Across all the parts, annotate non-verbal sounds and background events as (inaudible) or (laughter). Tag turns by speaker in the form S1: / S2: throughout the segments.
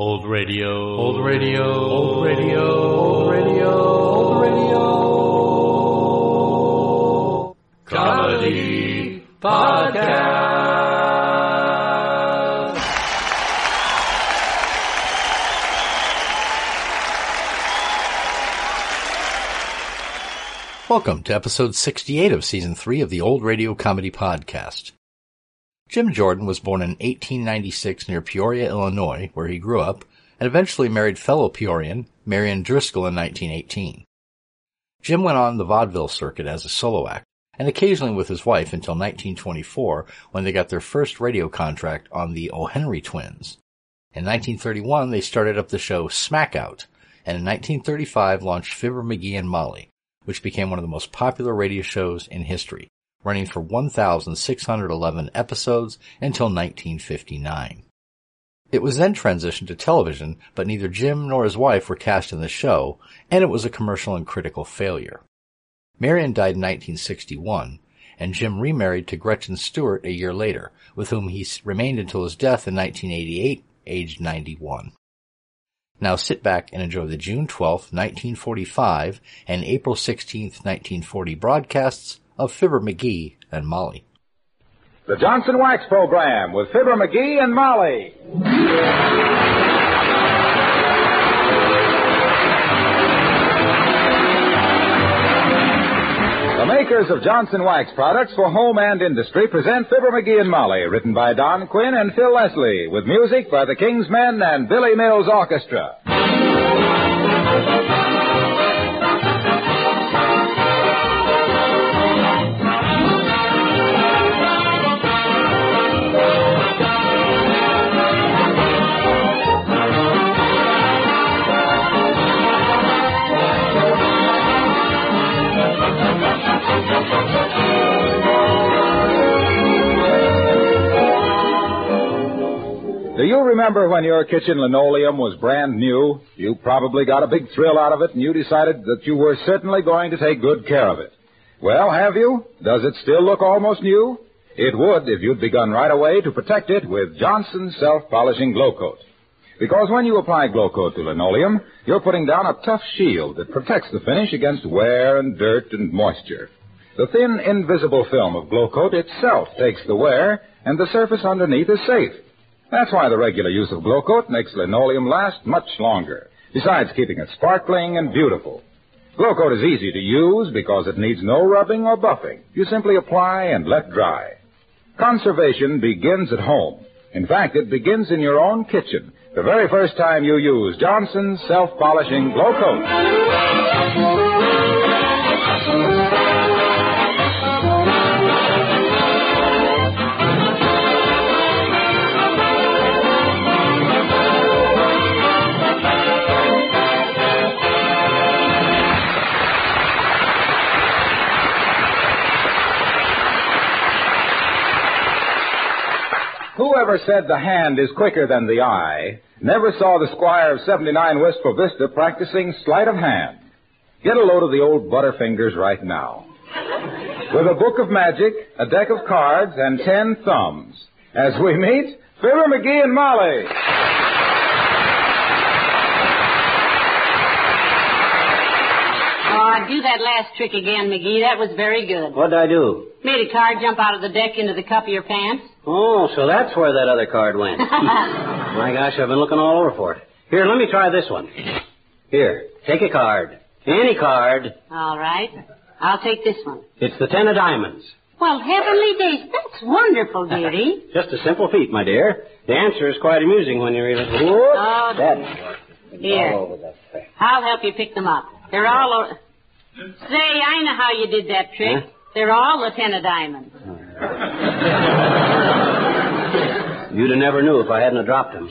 S1: Old radio.
S2: Old radio. Old radio. Old radio. Old radio. Comedy podcast.
S3: Welcome to episode 68 of season 3 of the Old Radio Comedy Podcast. Jim Jordan was born in 1896 near Peoria, Illinois, where he grew up, and eventually married fellow Peorian Marian Driscoll in 1918. Jim went on the vaudeville circuit as a solo act, and occasionally with his wife until 1924 when they got their first radio contract on the O'Henry Twins. In 1931 they started up the show Smackout, and in 1935 launched Fibber McGee and Molly, which became one of the most popular radio shows in history, running for 1,611 episodes until 1959. It was then transitioned to television, but neither Jim nor his wife were cast in the show, and it was a commercial and critical failure. Marian died in 1961, and Jim remarried to Gretchen Stewart a year later, with whom he remained until his death in 1988, aged 91. Now sit back and enjoy the June 12, 1945 and April 16, 1940 broadcasts of Fibber McGee and Molly.
S4: The Johnson Wax Program with Fibber McGee and Molly. The makers of Johnson Wax products for home and industry present Fibber McGee and Molly, written by Don Quinn and Phil Leslie, with music by the King's Men and Billy Mills Orchestra. Do you remember when your kitchen linoleum was brand new? You probably got a big thrill out of it and you decided that you were certainly going to take good care of it. Well, have you? Does it still look almost new? It would if you'd begun right away to protect it with Johnson's self-polishing Glo-Coat. Because when you apply Glo-Coat to linoleum, you're putting down a tough shield that protects the finish against wear and dirt and moisture. The thin, invisible film of Glo-Coat itself takes the wear, and the surface underneath is safe. That's why the regular use of Glo-Coat makes linoleum last much longer, besides keeping it sparkling and beautiful. Glow coat is easy to use because it needs no rubbing or buffing. You simply apply and let dry. Conservation begins at home. In fact, it begins in your own kitchen, the very first time you use Johnson's self-polishing Glo-Coat. Whoever said the hand is quicker than the eye never saw the squire of 79 Wistful Vista practicing sleight of hand. Get a load of the old Butterfingers right now. With a book of magic, a deck of cards, and ten thumbs. As we meet, Fibber McGee and Molly.
S5: Oh, do that last trick again, McGee. That was very good.
S6: What'd I do?
S5: Made a card jump out of the deck into the cup of your pants.
S6: Oh, so that's where that other card went. (laughs) My gosh, I've been looking all over for it. Here, let me try this one. Here, take a card. Any card.
S5: All right. I'll take this one.
S6: It's the ten of diamonds.
S5: Well, heavenly days. That's wonderful, dearie. (laughs)
S6: Just a simple feat, my dear. The answer is quite amusing when you realize. Whoop,
S5: Oh,
S6: that's
S5: Here.
S6: all over that.
S5: I'll help you pick them up. They're all over. Say, I know how you did that trick.
S6: Huh?
S5: They're all the ten of diamonds. (laughs)
S6: You'd have never knew if I hadn't dropped them.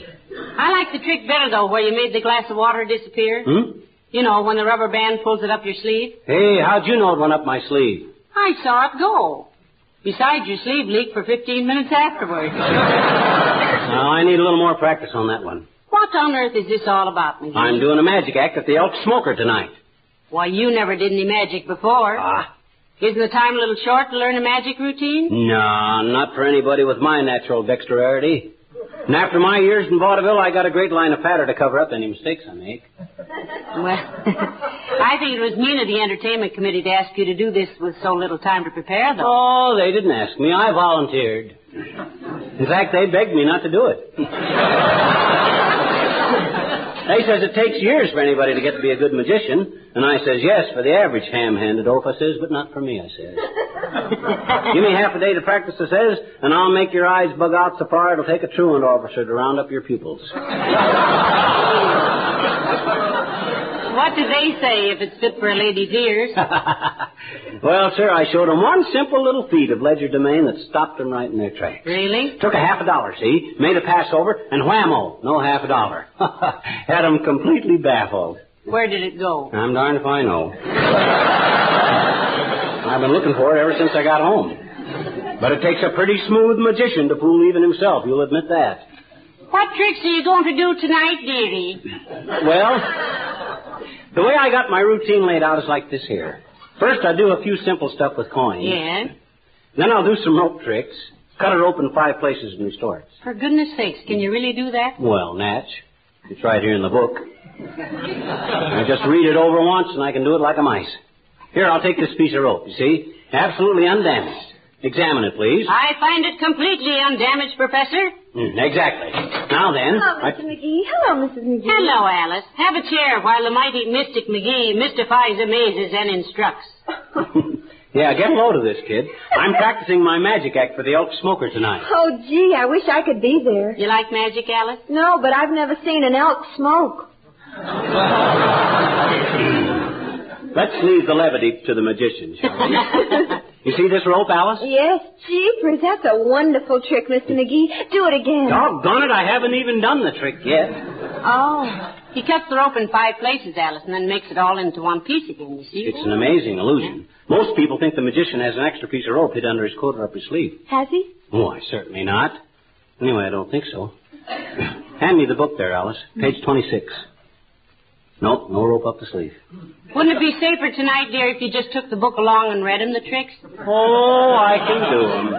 S5: I like the trick better, though, where you made the glass of water disappear.
S6: Hmm?
S5: You know, when the rubber band pulls it up your sleeve.
S6: Hey, how'd you know it went up my sleeve?
S5: I saw it go. Besides, your sleeve leaked for 15 minutes afterwards. (laughs)
S6: Now, I need a little more practice on that one.
S5: what on earth is this all about, McGee?
S6: I'm doing a magic act at the Elk Smoker tonight.
S5: Why, you never did any magic before.
S6: Ah.
S5: Isn't the time a little short to learn a magic routine?
S6: No, not for anybody with my natural dexterity. And after my years in vaudeville, I got a great line of patter to cover up any mistakes I make.
S5: Well, (laughs) I think it was mean of the entertainment committee to ask you to do this with so little time to prepare, though.
S6: Oh, they didn't ask me. I volunteered. In fact, they begged me not to do it. (laughs) they says it takes years for anybody to get to be a good magician. And I says, yes, for the average ham-handed oaf, I says, but not for me, I says. (laughs) Give me half a day to practice, I says, and I'll make your eyes bug out so far it'll take a truant officer to round up your pupils. (laughs)
S5: What do they say if it's fit for a lady's ears? (laughs)
S6: well, sir, I showed 'em one simple little feat of legerdemain that stopped 'em right in their tracks.
S5: Really?
S6: Took a half a dollar, see? Made a pass over, and whammo, no half a dollar. (laughs) Had 'em completely baffled.
S5: Where did it go?
S6: I'm darned if I know. I've been looking for it ever since I got home. But it takes a pretty smooth magician to fool even himself, you'll admit that.
S5: What tricks are you going to do tonight, dearie?
S6: Well, the way I got my routine laid out is like this here. First, I do a few simple stuff with coins.
S5: Yes?
S6: Then I'll do some rope tricks. Cut a rope in five places and restore it.
S5: For goodness sakes, can you really do that?
S6: Well, Natch, it's right here in the book. I just read it over once and I can do it like a mice. Here, I'll take this piece of rope, you see? Absolutely undamaged. Examine it, please.
S5: I find it completely undamaged, Professor.
S6: Mm, exactly. Now then,
S7: Hello,
S6: I-
S7: Mr. McGee. Hello, Mrs. McGee.
S5: Hello, Alice. Have a chair while the mighty Mystic McGee mystifies, amazes, and instructs. (laughs)
S6: yeah, get a load of this, kid. I'm practicing my magic act for the Elk Smoker tonight.
S7: Oh, gee, I wish I could be there.
S5: You like magic, Alice?
S7: No, but I've never seen an elk smoke. (laughs)
S6: Let's leave the levity to the magician, shall we? (laughs) you see this rope, Alice?
S7: Yes, jeepers, that's a wonderful trick, Mr. McGee. Do it again.
S6: Doggone it, I haven't even done the trick yet.
S7: Oh.
S5: He cuts the rope in five places, Alice, and then makes it all into one piece again, you see?
S6: It's an amazing illusion. Most people think the magician has an extra piece of rope hid under his coat or up his sleeve.
S7: Has he?
S6: Oh, Why, certainly not. Anyway, I don't think so. Hand me the book there, Alice. Page 26. Nope, no rope up the sleeve.
S5: Wouldn't it be safer tonight, dear, if you just took the book along and read him the tricks?
S6: Oh, I can do 'em.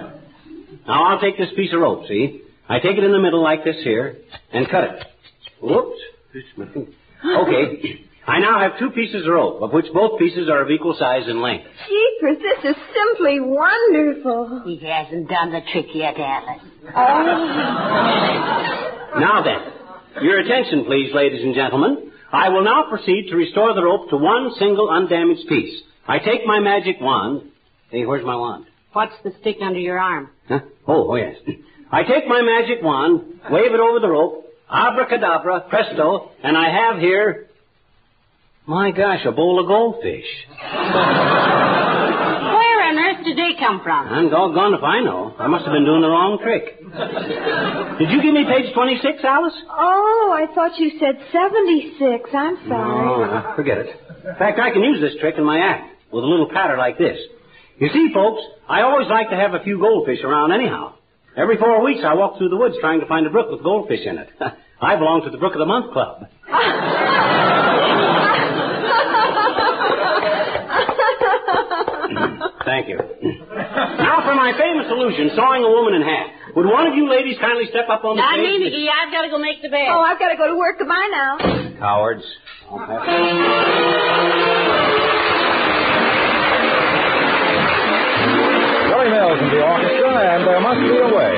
S6: Now, I'll take this piece of rope, see? I take it in the middle like this here, and cut it. Whoops. Okay. I now have two pieces of rope, of which both pieces are of equal size and length.
S7: Jeepers, this is simply wonderful.
S5: He hasn't done the trick yet, Alice.
S7: Oh.
S6: Now then, your attention, please, ladies and gentlemen. I will now proceed to restore the rope to one single undamaged piece. I take my magic wand. Hey, where's my wand?
S5: What's the stick under your arm?
S6: Huh? Oh, oh, yes. (laughs) I take my magic wand, wave it over the rope, abracadabra, presto, and I have here, my gosh, a bowl of goldfish. (laughs)
S5: Where earth did they come from?
S6: I'm doggone if I know. I must have been doing the wrong trick. Did you give me page 26, Alice?
S7: Oh, I thought you said 76. I'm sorry.
S6: Oh, no, uh, forget it. In fact, I can use this trick in my act with a little patter like this. You see, folks, I always like to have a few goldfish around anyhow. Every four weeks, I walk through the woods trying to find a brook with goldfish in it. (laughs) I belong to the Brook of the Month Club. (laughs) Thank you. Now for my famous illusion, sawing a woman in half. Would one of you ladies kindly step up on the
S5: Not
S6: stage?
S5: me, McGee. I've got to go make the bed.
S7: Oh, I've got to go to work. Goodbye now.
S6: Cowards. I'll have-
S4: Billy Mills and the orchestra, and there must be a way.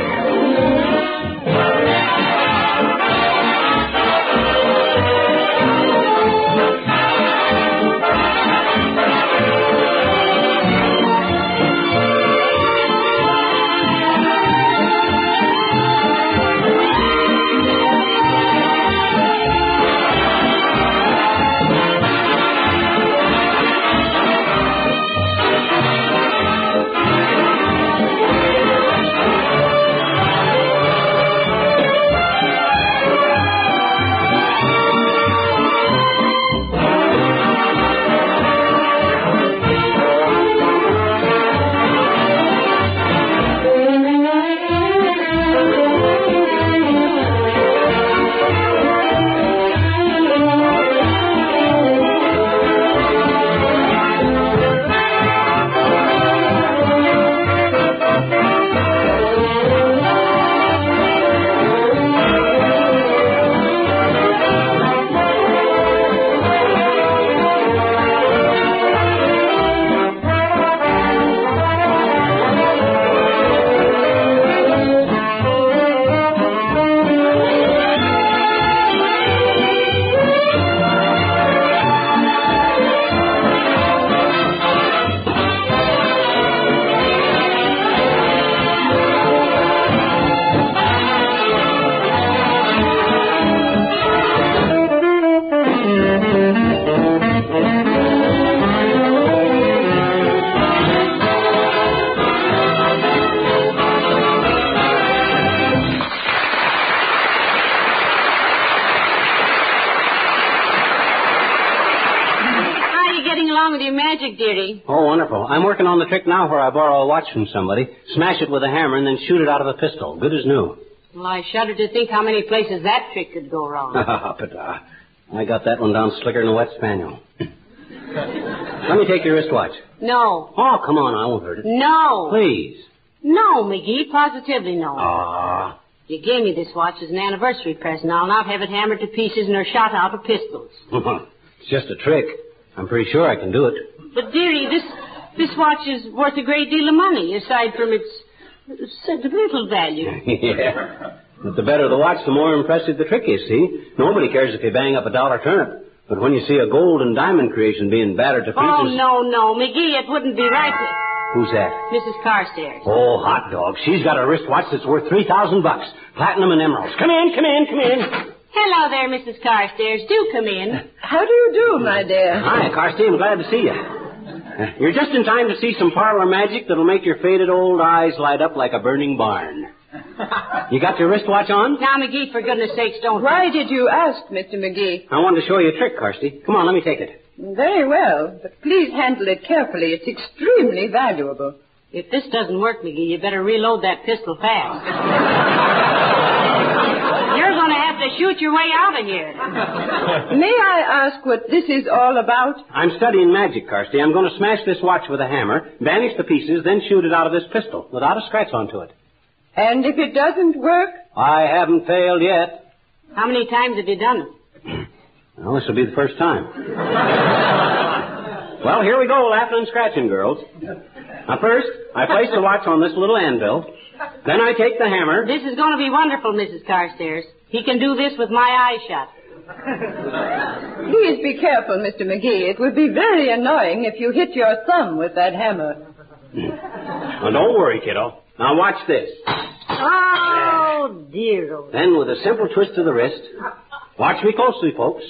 S6: Trick now where I borrow a watch from somebody, smash it with a hammer, and then shoot it out of a pistol. Good as new.
S5: Well, I shudder to think how many places that trick could go wrong. (laughs)
S6: but uh, I got that one down slicker than a wet spaniel. Let me take your wristwatch.
S5: No.
S6: Oh, come on, I won't hurt it.
S5: No.
S6: Please.
S5: No, McGee. Positively no.
S6: Ah.
S5: You gave me this watch as an anniversary present. I'll not have it hammered to pieces nor shot out of pistols. (laughs)
S6: it's just a trick. I'm pretty sure I can do it.
S5: But, dearie, this this watch is worth a great deal of money, aside from its sentimental value. (laughs)
S6: yeah. But the better the watch, the more impressive the trick is, see? Nobody cares if you bang up a dollar turnip. But when you see a gold and diamond creation being battered to pieces...
S5: Oh, no, no. McGee, it wouldn't be right to...
S6: Who's that?
S5: Mrs. Carstairs.
S6: Oh, hot dog. She's got a wristwatch that's worth 3000 bucks. Platinum and emeralds. Come in, come in, come in.
S5: Hello there, Mrs. Carstairs. Do come in.
S7: How do you do, my dear?
S6: Hi, Carstairs. I'm glad to see you. You're just in time to see some parlor magic that'll make your faded old eyes light up like a burning barn. You got your wristwatch on?
S5: Now, McGee, for goodness sakes, don't...
S7: Why did you ask, Mr. McGee?
S6: I wanted to show you a trick, Carsty. Come on, let me take it.
S7: Very well, but please handle it carefully. It's extremely valuable.
S5: If this doesn't work, McGee, you better reload that pistol fast. (laughs) You're going to to shoot your way out of here. (laughs)
S7: May I ask what this is all about?
S6: I'm studying magic, Carsty. I'm going to smash this watch with a hammer, vanish the pieces, then shoot it out of this pistol without a scratch onto it.
S7: And if it doesn't work?
S6: I haven't failed yet.
S5: How many times have you done it? (clears throat)
S6: Well, this will be the first time. (laughs) well, here we go, laughing and scratching, girls. Now, first, I place the watch on this little anvil. Then I take the hammer.
S5: This is going to be wonderful, Mrs. Carstairs. He can do this with my eyes shut. (laughs)
S7: Please be careful, Mr. McGee. It would be very annoying if you hit your thumb with that hammer. Hmm.
S6: Now, don't worry, kiddo. Now, watch this.
S5: Oh, dear.
S6: Then, with a simple twist of the wrist, watch me closely, folks.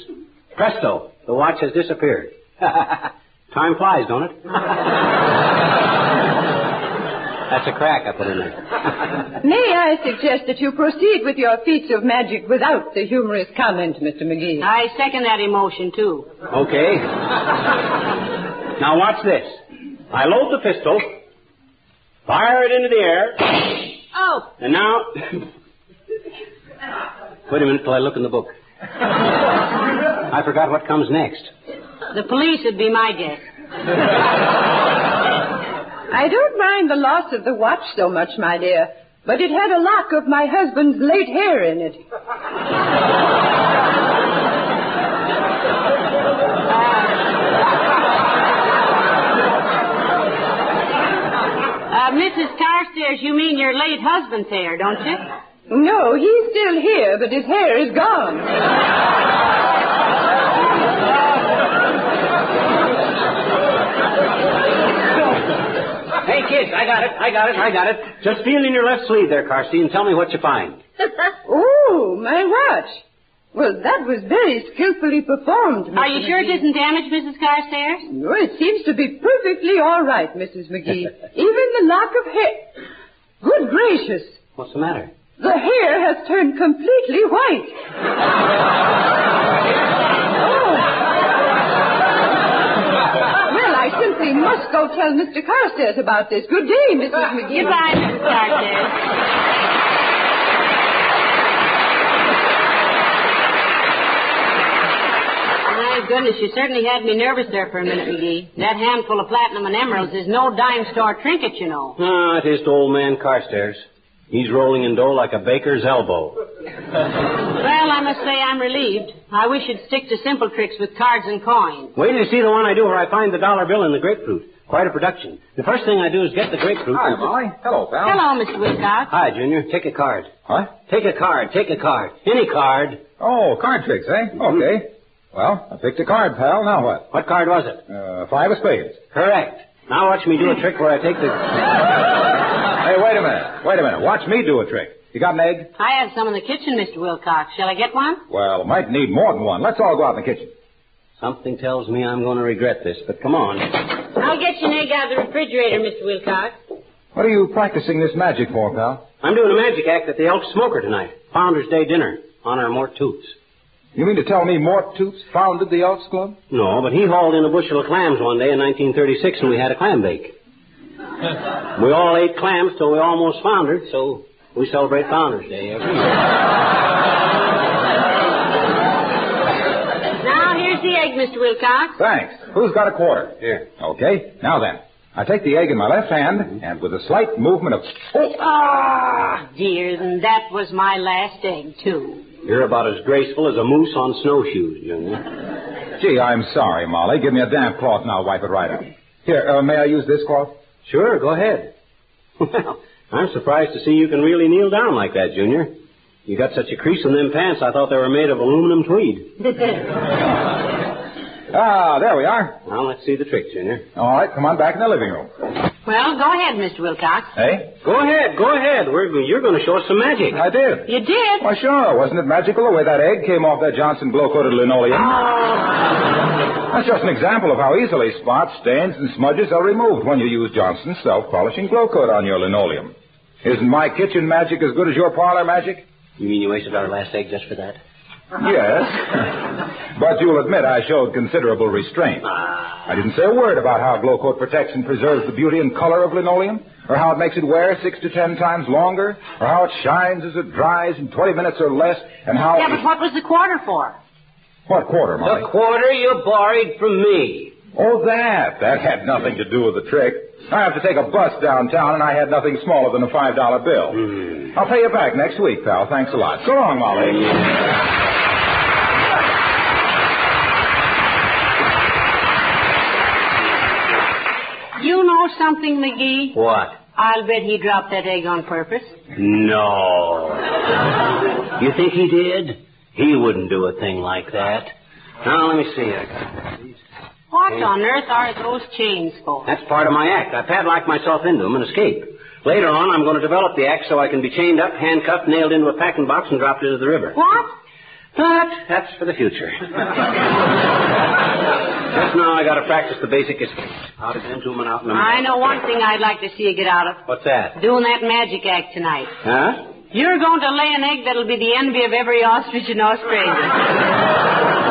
S6: Presto, the watch has disappeared. (laughs) Time flies, don't it? (laughs) That's a crack I put in there. (laughs)
S7: May I suggest that you proceed with your feats of magic without the humorous comment, Mr. McGee?
S5: I second that emotion, too.
S6: Okay. Now watch this. I load the pistol, fire it into the air,
S5: Oh,
S6: and now. (laughs) Wait a minute till I look in the book. (laughs) I forgot what comes next.
S5: the police would be my guess.
S7: I don't mind the loss of the watch so much, my dear, but it had a lock of my husband's late hair in it.
S5: Uh, Mrs. Carstairs, you mean your late husband's hair, don't you?
S7: No, he's still here, but his hair is gone. (laughs)
S6: Hey, I got it, I got it, I got it. Just feel in your left sleeve there, Carsty, and tell me what you find. (laughs)
S7: oh, my watch. Well, that was very skillfully performed, Mr.
S5: Are you sure it
S7: McGee.
S5: isn't damaged, Mrs. Carstairs?
S7: No, it seems to be perfectly all right, Mrs. McGee. (laughs) Even the lock of hair. Good gracious.
S6: What's the matter?
S7: The hair has turned completely white. (laughs) oh. Well, I simply must go tell Mr. Carstairs about this. Good day, Mrs. McGee.
S5: Goodbye, Mrs. Carstairs. My goodness, you certainly had me nervous there for a minute, McGee. That handful of platinum and emeralds is no dime store trinket, you know.
S6: Ah, it is to old man Carstairs. He's rolling in dough like a baker's elbow.
S5: Well, I must say I'm relieved. I wish you'd stick to simple tricks with cards and coins.
S6: Wait till you see the one I do where I find the dollar bill and the grapefruit. Quite a production. The first thing I do is get the grapefruit.
S4: Hi, Molly. Hello, pal.
S5: Hello, Mr. Wilcox.
S6: Hi, Junior. Take a card.
S4: What?
S6: Take a card. Take a card. Any card.
S4: Oh, card tricks, eh? Okay. Well, I picked a card, pal. Now what?
S6: What card was it?
S4: Uh, five of spades.
S6: Correct. Now watch me do a trick where I take the. (laughs)
S4: Hey, wait a minute. Wait a minute. Watch me do a trick. You got an egg?
S5: I have some in the kitchen, Mr. Wilcox. Shall I get one?
S4: Well, might need more than one. Let's all go out in the kitchen.
S6: Something tells me I'm going to regret this, but come on.
S5: I'll get you an egg out of the refrigerator, Mr. Wilcox.
S4: What are you practicing this magic for, pal?
S6: I'm doing a magic act at the Elk Smoker tonight. Founders Day dinner. Honor Mort Toops.
S4: You mean to tell me Mort Toops founded the Elks Club?
S6: No, but he hauled in a bushel of clams one day in 1936 and we had a clam bake. We all ate clams till we almost foundered, so we celebrate Founders Day every year.
S5: Now, here's the egg, Mr. Wilcox.
S4: Thanks. Who's got a quarter?
S6: Here.
S4: Okay. Now then, I take the egg in my left hand, and with a slight movement of... Oh,
S5: Ah, dear, and that was my last egg, too.
S6: You're about as graceful as a moose on snowshoes, Junior.
S4: gee, I'm sorry, Molly. Give me a damp cloth and I'll wipe it right up. Here, uh, may I use this cloth?
S6: Sure, go ahead. Well, I'm surprised to see you can really kneel down like that, Junior. You got such a crease in them pants, I thought they were made of aluminum tweed. (laughs)
S4: Ah, there we are.
S6: Now, let's see the trick, Junior.
S4: All right, come on back in the living room.
S5: Well, go ahead, Mr. Wilcox.
S4: Hey?
S6: Go ahead, go ahead. We're, you're going to show us some magic.
S4: I did.
S5: You did?
S4: Why, sure. Wasn't it magical the way that egg came off that Johnson Glo-Coated linoleum? That's just an example of how easily spots, stains, and smudges are removed when you use Johnson's self-polishing Glo-Coat on your linoleum. Isn't my kitchen magic as good as your parlor magic?
S6: You mean you wasted our last egg just for that?
S4: Yes. but you'll admit I showed considerable restraint. I didn't say a word about how Glo-Coat protects and preserves the beauty and color of linoleum, or how it makes it wear six to ten times longer, or how it shines as it dries in 20 minutes or less, and how...
S5: Yeah, but what was the quarter for?
S4: What quarter, Molly?
S6: The quarter you borrowed from me.
S4: Oh, that. That had nothing to do with the trick. I have to take a bus downtown, and I had nothing smaller than a $5 bill. Hmm. I'll pay you back next week, pal. Thanks a lot. So long, Molly.
S5: You know something, McGee?
S6: What?
S5: I'll bet he dropped that egg on purpose.
S6: No. You think he did? He wouldn't do a thing like that. Now, let me see.
S5: What on earth are those chains for?
S6: That's part of my act. I padlock myself into them and escape. Later on, I'm going to develop the act so I can be chained up, handcuffed, nailed into a packing box, and dropped into the river.
S5: What?
S6: But that's for the future. (laughs) Just now, I got to practice the basic escape. Out of into and out in the
S5: I know one thing I'd like to see you get out of.
S6: What's that?
S5: Doing that magic act tonight.
S6: Huh?
S5: You're going to lay an egg that'll be the envy of every ostrich in Australia.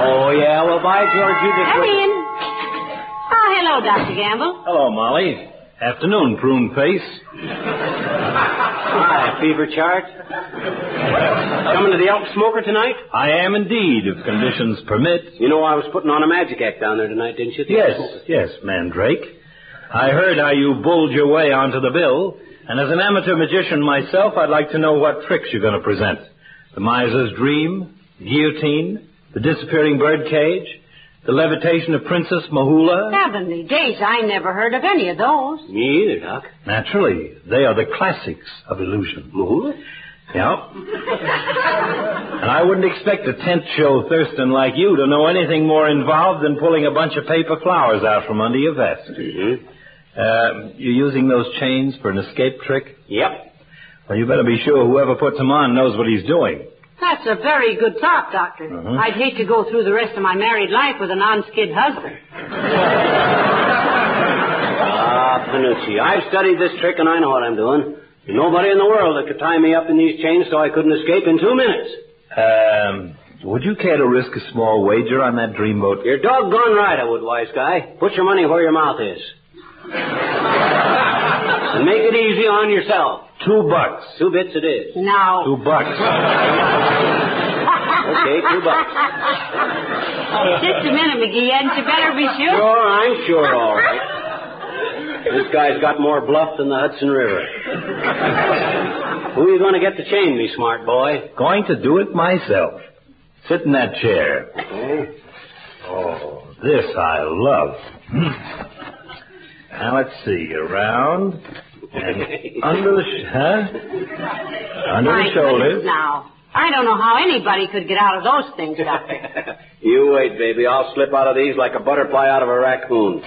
S6: Oh, yeah. Well, by George, you just...
S5: Come in. Oh, hello, Dr. Gamble.
S2: Hello, Molly. Afternoon, prune face.
S6: Hi, fever chart. Coming to the Elk Smoker tonight?
S2: I am indeed, if conditions permit.
S6: You know I was putting on a magic act down there tonight, didn't you?
S2: Yes, yes, Mandrake. I heard how you bulled your way onto the bill, and as an amateur magician myself, I'd like to know what tricks you're going to present. The miser's dream, the guillotine, the disappearing bird cage, the levitation of Princess Mahula.
S5: Heavenly days, I never heard of any of those.
S6: Me either, Doc.
S2: Naturally, they are the classics of illusion.
S6: Mahula?
S2: Yeah. and I wouldn't expect a tent show Thurston like you to know anything more involved than pulling a bunch of paper flowers out from under your vest.
S6: Mm-hmm.
S2: Uh, you're using those chains for an escape trick?
S6: Yep.
S2: Well, you better be sure whoever puts them on knows what he's doing.
S5: That's a very good thought, Doctor.
S2: Mhm.
S5: I'd hate to go through the rest of my married life with a non-skid husband.
S6: Ah, Panucci, I've studied this trick and I know what I'm doing. There's nobody in the world that could tie me up in these chains so I couldn't escape in two minutes.
S2: Um, would you care to risk a small wager on that dreamboat?
S6: You're doggone right I would, wise guy. Put your money where your mouth is. And (laughs) make it easy on yourself.
S2: Two bucks.
S6: Two bits it is.
S5: Now.
S2: Two bucks. (laughs)
S6: Okay, two bucks.
S5: Just a minute, McGee. Hadn't you better be sure?
S6: Sure, I'm sure, all right. This guy's got more bluff than the Hudson River. Who are you going to get to chain me, smart boy?
S2: Going to do it myself. Sit in that chair.
S6: Okay.
S2: Oh, this I love. Now let's see. Around and under the sh- huh? Under
S5: My
S2: the shoulders.
S5: goodness, now. I don't know how anybody could get out of those things, Doctor. (laughs)
S6: you wait, baby. I'll slip out of these like a butterfly out of a raccoon.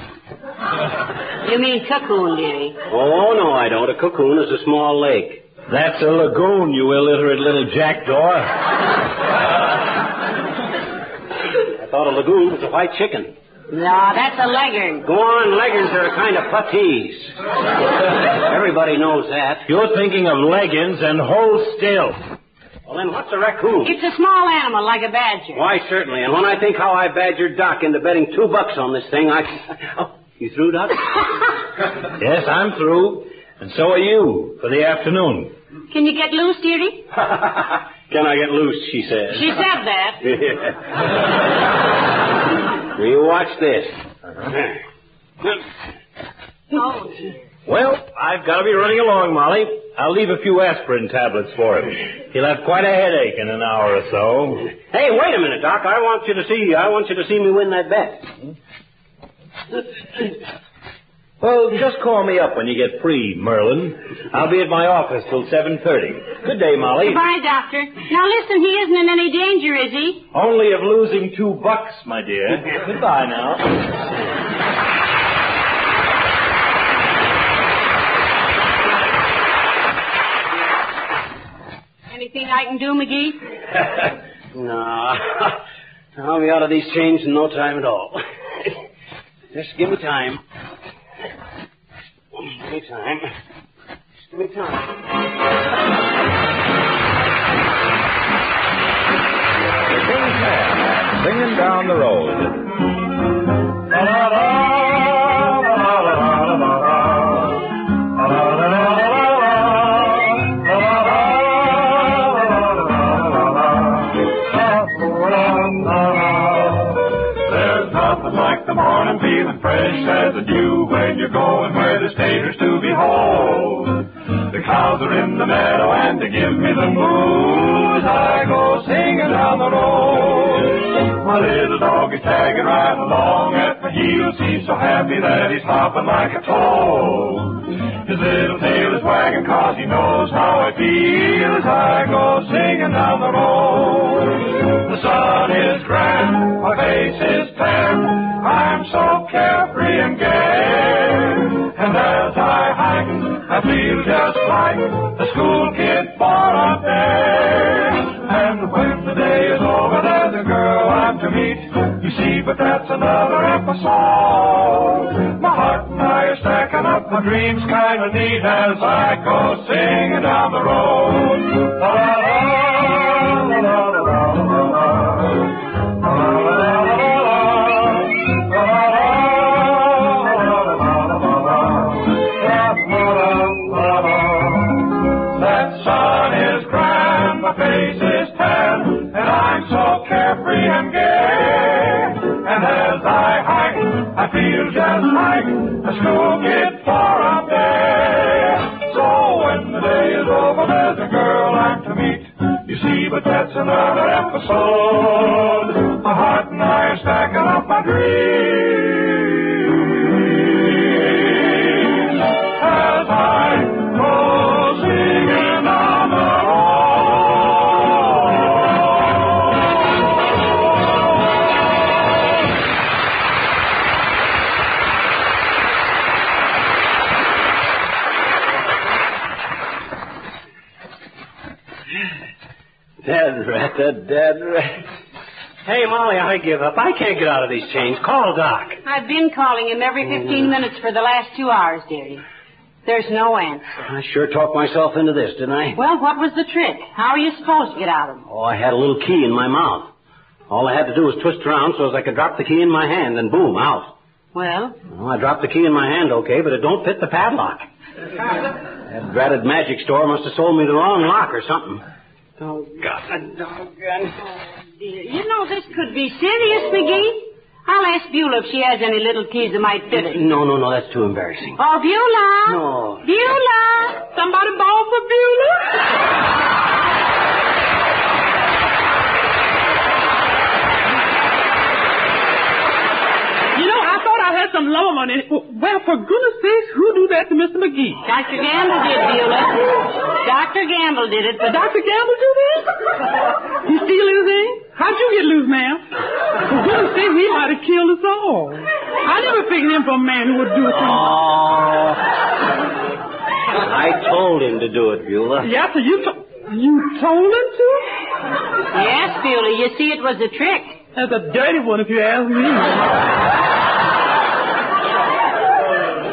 S5: You mean cocoon, dearie.
S6: Oh, no, I don't. A cocoon is a small lake.
S2: That's a lagoon, you illiterate little jackdaw. (laughs)
S6: I thought a lagoon was a white chicken.
S5: No, that's a leghorn.
S6: Go on, leghorns are a kind of puttees. Everybody knows that.
S2: You're thinking of leggings and hold still.
S6: Well, then what's a raccoon?
S5: It's a small animal like a badger.
S6: Why, certainly. And when I think how I badgered Doc into betting two bucks on this thing, I. (laughs) Oh, you through, Doc? (laughs)
S2: Yes, I'm through. And so are you for the afternoon.
S5: Can you get loose, dearie? (laughs)
S6: Can I get loose? She says.
S5: She said that.
S6: You watch this?
S5: Oh.
S2: Well, I've got to be running along, Molly. I'll leave a few aspirin tablets for him. He'll have quite a headache in an hour or so.
S6: Hey, wait a minute, Doc. I want you to see. I want you to see me win that bet.
S2: Well, just call me up when you get free, Merlin. I'll be at my office till 7.30. Good day, Molly.
S5: Goodbye, Doctor. Now listen, he isn't in any danger, is he?
S2: Only of losing two bucks, my dear. Goodbye now.
S5: Anything I can do, McGee?
S6: no. I'll be out of these chains in no time at all. (laughs) Just give me time. Give me time. Just give me time.
S4: Singing down the road.
S8: Fresh as the dew when you're going where there's taters to behold. The cows are in the meadow and they give me the moves. I go singing down the road. My little dog is tagging right along at my heels. He's so happy that he's hopping like a toad. His little tail is wagging cause he knows how it feels. I go singing down the road. And gay. And as I hike, I feel just like a school kid for a day. And when the day is over, there's a girl I'm to meet. You see, but that's another episode. My heart and I are stacking up, my dreams kind of neat as I go singing down the road. La, la, another episode.
S6: Give up. I can't get out of these chains. Call Doc.
S5: I've been calling him every 15 minutes for the last two hours, dearie. There's no answer.
S6: I sure talked myself into this, didn't I?
S5: Well, what was the trick? How are you supposed to get out of him?
S6: Oh, I had a little key in my mouth. All I had to do was twist around so as I could drop the key in my hand, and boom, out.
S5: Well,
S6: Well, I dropped the key in my hand, okay, but it don't fit the padlock. That dratted magic store must have sold me the wrong lock or something. Oh, doggone, doggone.
S5: Dear, you know this could be serious, McGee. I'll ask Beulah if she has any little keys that might fit it.
S6: No, no, no, that's too embarrassing.
S5: Oh, Beulah!
S6: No.
S5: Beulah! Somebody ball for Beulah?
S9: You know, I thought I had some love on it. Well, for goodness sakes, who do that to Mr. McGee?
S5: Dr. Gamble did, Beulah. Dr. Gamble did it, but
S9: Dr. Gamble do this? He steal anything? How'd you get loose, ma'am? For goodness sake, he might have killed us all. I never figured him for a man who would do it.
S6: Oh. I told him to do it, Beulah.
S9: Yeah, so you to- you told him to?
S5: yes, Beulah, you see, it was a trick.
S9: That's a dirty one, if you ask me.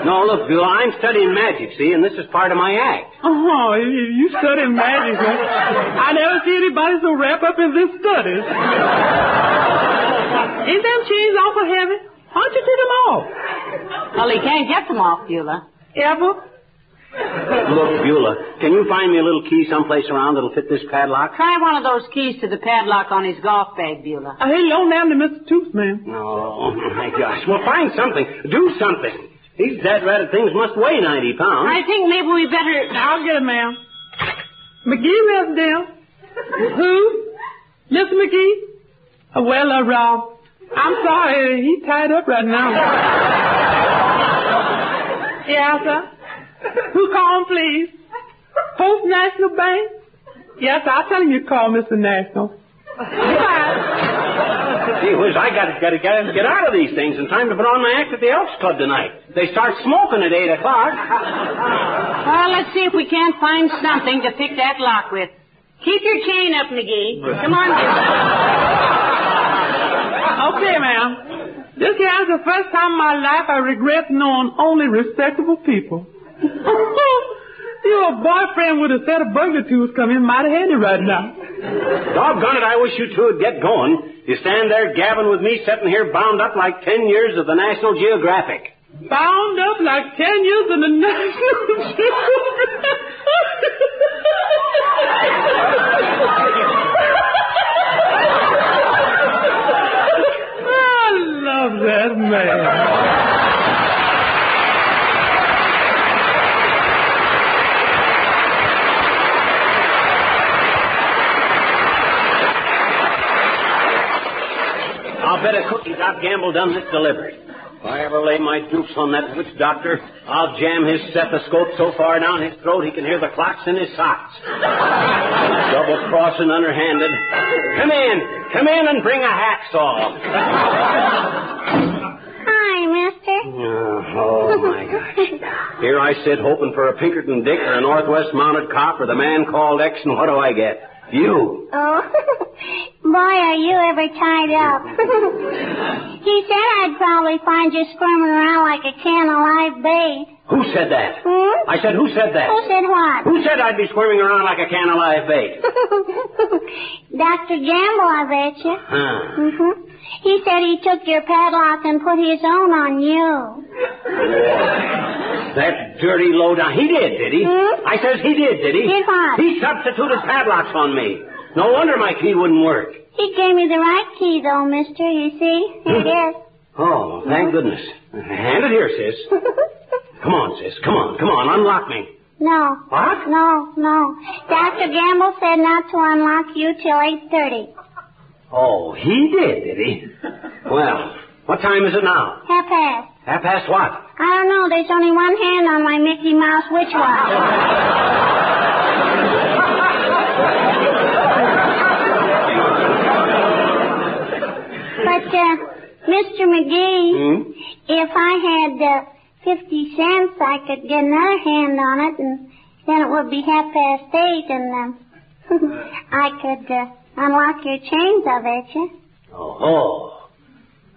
S6: No, look, Bill, I'm studying magic, see, and this is part of my act.
S9: Oh, you, you study magic, huh? I never see anybody so wrapped up in this studies. Ain't them chains awful heavy? Why don't you take them off?
S5: Well, he can't get them off, Beulah.
S9: Ever?
S6: Look, Beulah, can you find me a little key someplace around that'll fit this padlock?
S5: Try one of those keys to the padlock on his golf bag, Beulah.
S9: Uh, I hate loan down to Mr. Tooth, man.
S6: Oh, my gosh. Well, find something. Do something. These dead ratted things must weigh 90 pounds.
S5: I think maybe we better...
S9: I'll get it, ma'am. McGee lives down. Who? Mr. McGee? Oh, well, uh, Rob. I'm sorry. He's tied up right now. yeah, sir. Who called, please? Post National Bank? Yes, I'll tell him you call Mr. National.
S6: Gee whiz, I gotta, gotta, gotta get out of these things in time to put on my act at the Elks Club tonight. They start smoking at 8 o'clock. (laughs)
S5: Well, let's see if we can't find something to pick that lock with. Keep your chain up, McGee. Come on, (laughs)
S9: Okay, ma'am. This here's the first time in my life I regret knowing only respectable people. (laughs) Your boyfriend with a set of burglar tools come in mighty handy right now.
S6: Doggone it, I wish you two would get going. You stand there gabbing with me, sitting here bound up like ten years of the National Geographic.
S9: Bound up like ten years of the National Geographic. (laughs) I love that man.
S6: I'll bet a cookie Doc Gamble done this delivery. If I ever lay my dukes on that witch doctor, I'll jam his stethoscope so far down his throat he can hear the clocks in his socks. (laughs) Double crossing underhanded. Come in. Come in and bring a hacksaw.
S10: Hi, mister.
S6: Oh, my gosh. Here I sit hoping for a Pinkerton Dick or a Northwest Mounted Cop or the man called X, and what do I get? You.
S10: Oh, (laughs) boy, are you ever tied up. (laughs) he said I'd probably find you squirming around like a can of live bait.
S6: Who said that?
S10: Hmm?
S6: I said, who said that?
S10: Who said what?
S6: Who said I'd be squirming around like a can of live bait? (laughs)
S10: Dr. Gamble, I bet you.
S6: Huh.
S10: hmm He said he took your padlock and put his own on you.
S6: That dirty lowdown. He did, did he?
S10: Hmm?
S6: I says he did, did he?
S10: Did what?
S6: He substituted padlocks on me. No wonder my key wouldn't work.
S10: He gave me the right key, though, mister, you see. Here it is.
S6: Oh, thank goodness. Hand it here, sis. (laughs) Come on, sis. Come on, come on. Unlock me.
S10: No.
S6: What?
S10: No, no. Dr. Gamble said not to unlock you till 8.30.
S6: Oh, he did, did he? (laughs) Well, what time is it now?
S10: Half past.
S6: Half past what?
S10: I don't know. There's only one hand on my Mickey Mouse witch watch. (laughs) but, uh, Mr. McGee,
S6: Hmm?
S10: if I had uh, 50 cents, I could get another hand on it, and then it would be half past eight, and um, (laughs) I could uh, unlock your chains, I'll bet you.
S6: Oh,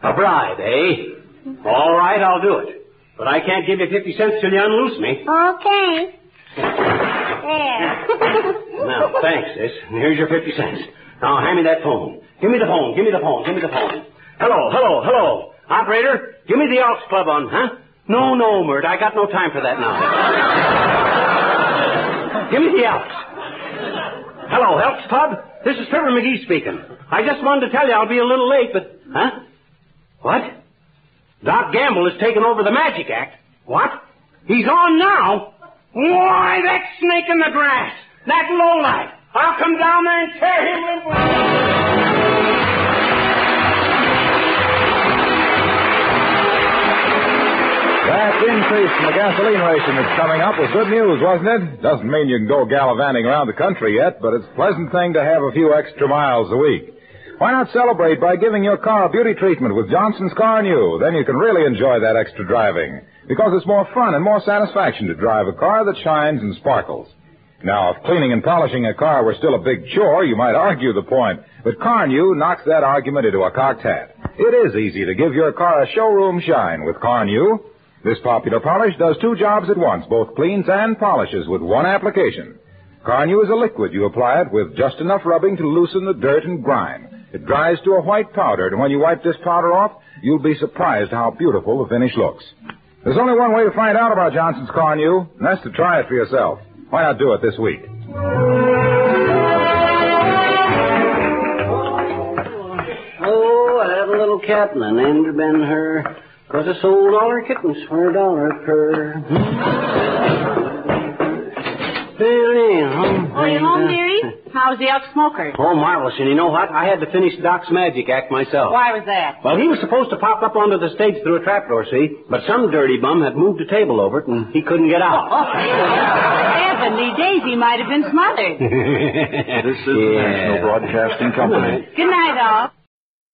S6: a bribe, eh? All right, I'll do it. But I can't give you 50 cents till you unloose me.
S10: Okay. There. (laughs)
S6: Now, thanks, sis. And Here's your 50 cents. Now, hand me that phone. Give me the phone. Give me the phone. Give me the phone. Hello, hello, hello. Operator, give me the Elks Club on, huh? No, no, Myrt. I got no time for that now. (laughs) give me the Elks. Hello, Elks Club. This is Trevor McGee speaking. I just wanted to tell you I'll be a little late, but... Huh? What? Doc Gamble has taken over the Magic Act. What? He's on now? Why, that snake in the grass. That lowlife. I'll come down there and tear him limb.
S4: That increase in the gasoline ration that's coming up was good news, wasn't it? Doesn't mean you can go gallivanting around the country yet, but it's a pleasant thing to have a few extra miles a week. Why not celebrate by giving your car a beauty treatment with Johnson's Carnu? Then you can really enjoy that extra driving. Because it's more fun and more satisfaction to drive a car that shines and sparkles. Now, if cleaning and polishing a car were still a big chore, you might argue the point. But Carnu knocks that argument into a cocked hat. It is easy to give your car a showroom shine with Carnu.
S11: This popular polish does two jobs at once, both cleans and polishes with one application. Carnu is a liquid. You apply it with just enough rubbing to loosen the dirt and grime. It dries to a white powder, and when you wipe this powder off, you'll be surprised how beautiful the finish looks. There's only one way to find out about Johnson's Carnu, and that's to try it for yourself. Why not do it this week?
S6: Oh, I had a little cat and I named her Ben Hur. Cause I sold all her kittens for a dollar per.
S12: Oh, you home, dearie? How's the elk smoker?
S6: Oh, marvelous. And you know what? I had to finish Doc's magic act myself.
S12: Why was that?
S6: Well, he was supposed to pop up onto the stage through a trapdoor, see? But some dirty bum had moved a table over it, and he couldn't get out.
S12: Oh, oh, Heavenly Daisy might have been smothered.
S6: this
S13: is the National Broadcasting Company.
S12: Good night, all.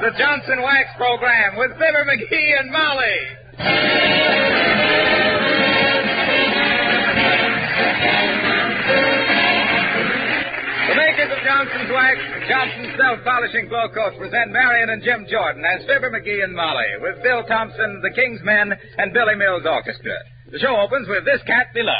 S4: The Johnson Wax Program with Fibber McGee and Molly. The makers of Johnson's Wax, Johnson's Self-Polishing Glo-Coats present Marian and Jim Jordan as Fibber McGee and Molly with Bill Thompson, the King's Men, and Billy Mills Orchestra. The show opens with this cat below.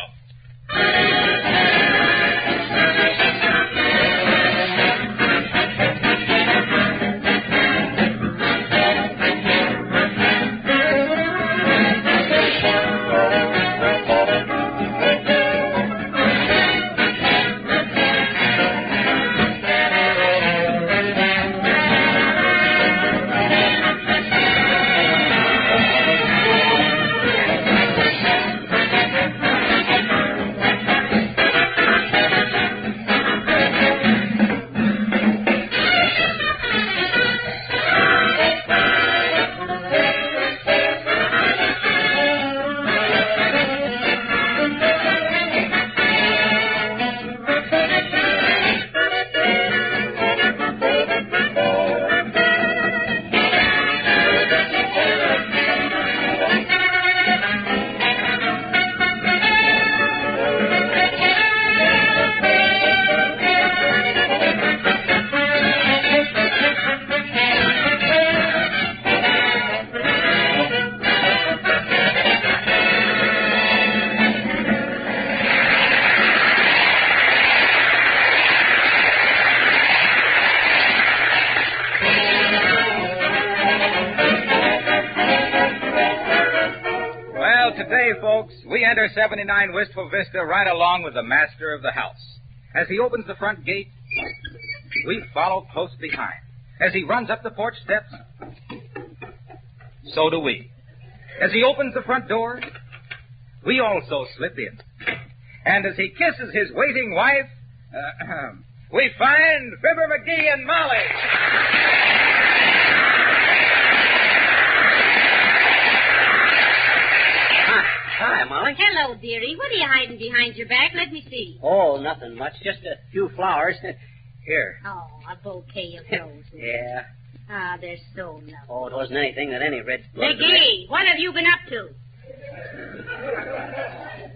S4: 79 Wistful Vista right along with the master of the house. As he opens the front gate, we follow close behind. As he runs up the porch steps, so do we. As he opens the front door, we also slip in. And as he kisses his waiting wife, uh, (clears throat) we find Fibber McGee and Molly.
S6: Hi, Molly.
S5: Hello, dearie. What are you hiding behind your back? Let me see.
S6: Oh, nothing much. Just a few flowers. (laughs) Here.
S5: Oh, a bouquet of (laughs) roses.
S6: Yeah.
S5: Ah, they're so lovely.
S6: Oh, it wasn't anything that any red
S5: McGee, what have you been up to?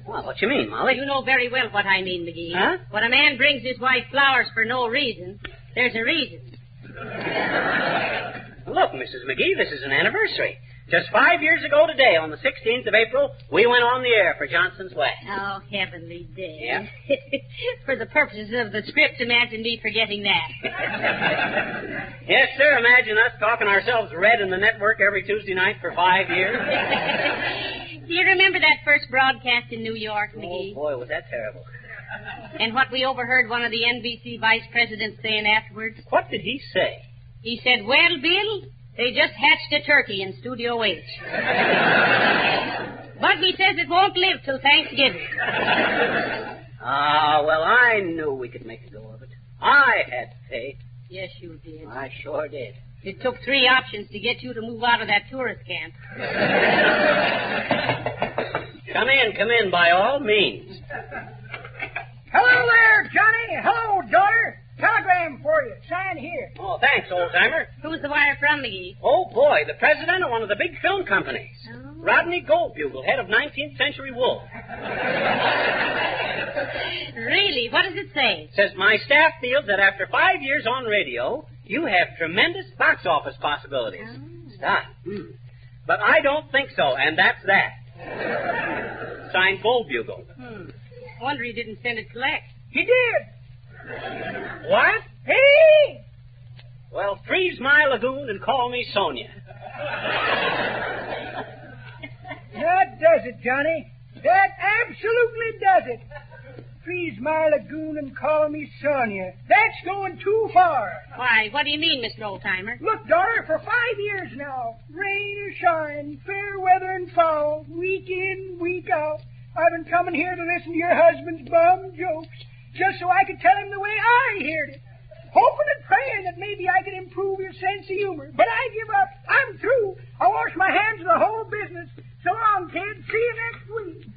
S6: Well, what you mean, Molly?
S5: You know very well what I mean, McGee.
S6: Huh?
S5: When a man brings his wife flowers for no reason, there's a reason.
S6: Look, Mrs. McGee, this is an anniversary. Just five years ago today, on the 16th of April, we went on the air for Johnson's Way.
S5: Oh, heavenly day.
S6: Yeah? (laughs)
S5: for the purposes of the script, imagine me forgetting that. (laughs)
S6: Yes, sir. Imagine us talking ourselves red in the network every Tuesday night for five years. (laughs)
S5: Do you remember that first broadcast in New York,
S6: Oh,
S5: McGee?
S6: boy, was that terrible.
S5: And what we overheard one of the NBC vice presidents saying afterwards?
S6: What did he say?
S5: He said, Well, Bill, they just hatched a turkey in Studio H. but he says it won't live till Thanksgiving.
S6: Ah, well, I knew we could make a go of it. I had faith.
S5: Yes, you did.
S6: I sure did.
S5: It took three options to get you to move out of that tourist camp.
S6: Come in, come in by all means.
S14: Hello there, Johnny. Hello, daughter. Telegram for you. Sign here.
S6: Oh, thanks, old timer.
S5: Who's the wire from, McGee?
S6: Oh, boy, the president of one of the big film companies. Rodney Goldbugle, head of 19th Century Wool. (laughs)
S5: Really? What does it say?
S6: Says, my staff feels that after five years on radio, you have tremendous box office possibilities. Stop. Hmm. But I don't think so, and that's that. Signed Goldbugle.
S5: Hmm. Wonder he didn't send it collect.
S14: He did.
S6: What?
S14: Hey!
S6: Well, freeze my lagoon and call me Sonia.
S14: That does it, Johnny. That absolutely does it. Freeze my lagoon and call me Sonia. That's going too far.
S5: Why, what do you mean, Mr. Oldtimer?
S14: Look, daughter, for five years now, rain or shine, fair weather and foul, week in, week out, I've been coming here to listen to your husband's bum jokes, just so I could tell him the way I heard it. Hoping and praying that maybe I could improve your sense of humor. But I give up. I'm through. I wash my hands of the whole business. So long, kid. See you next week.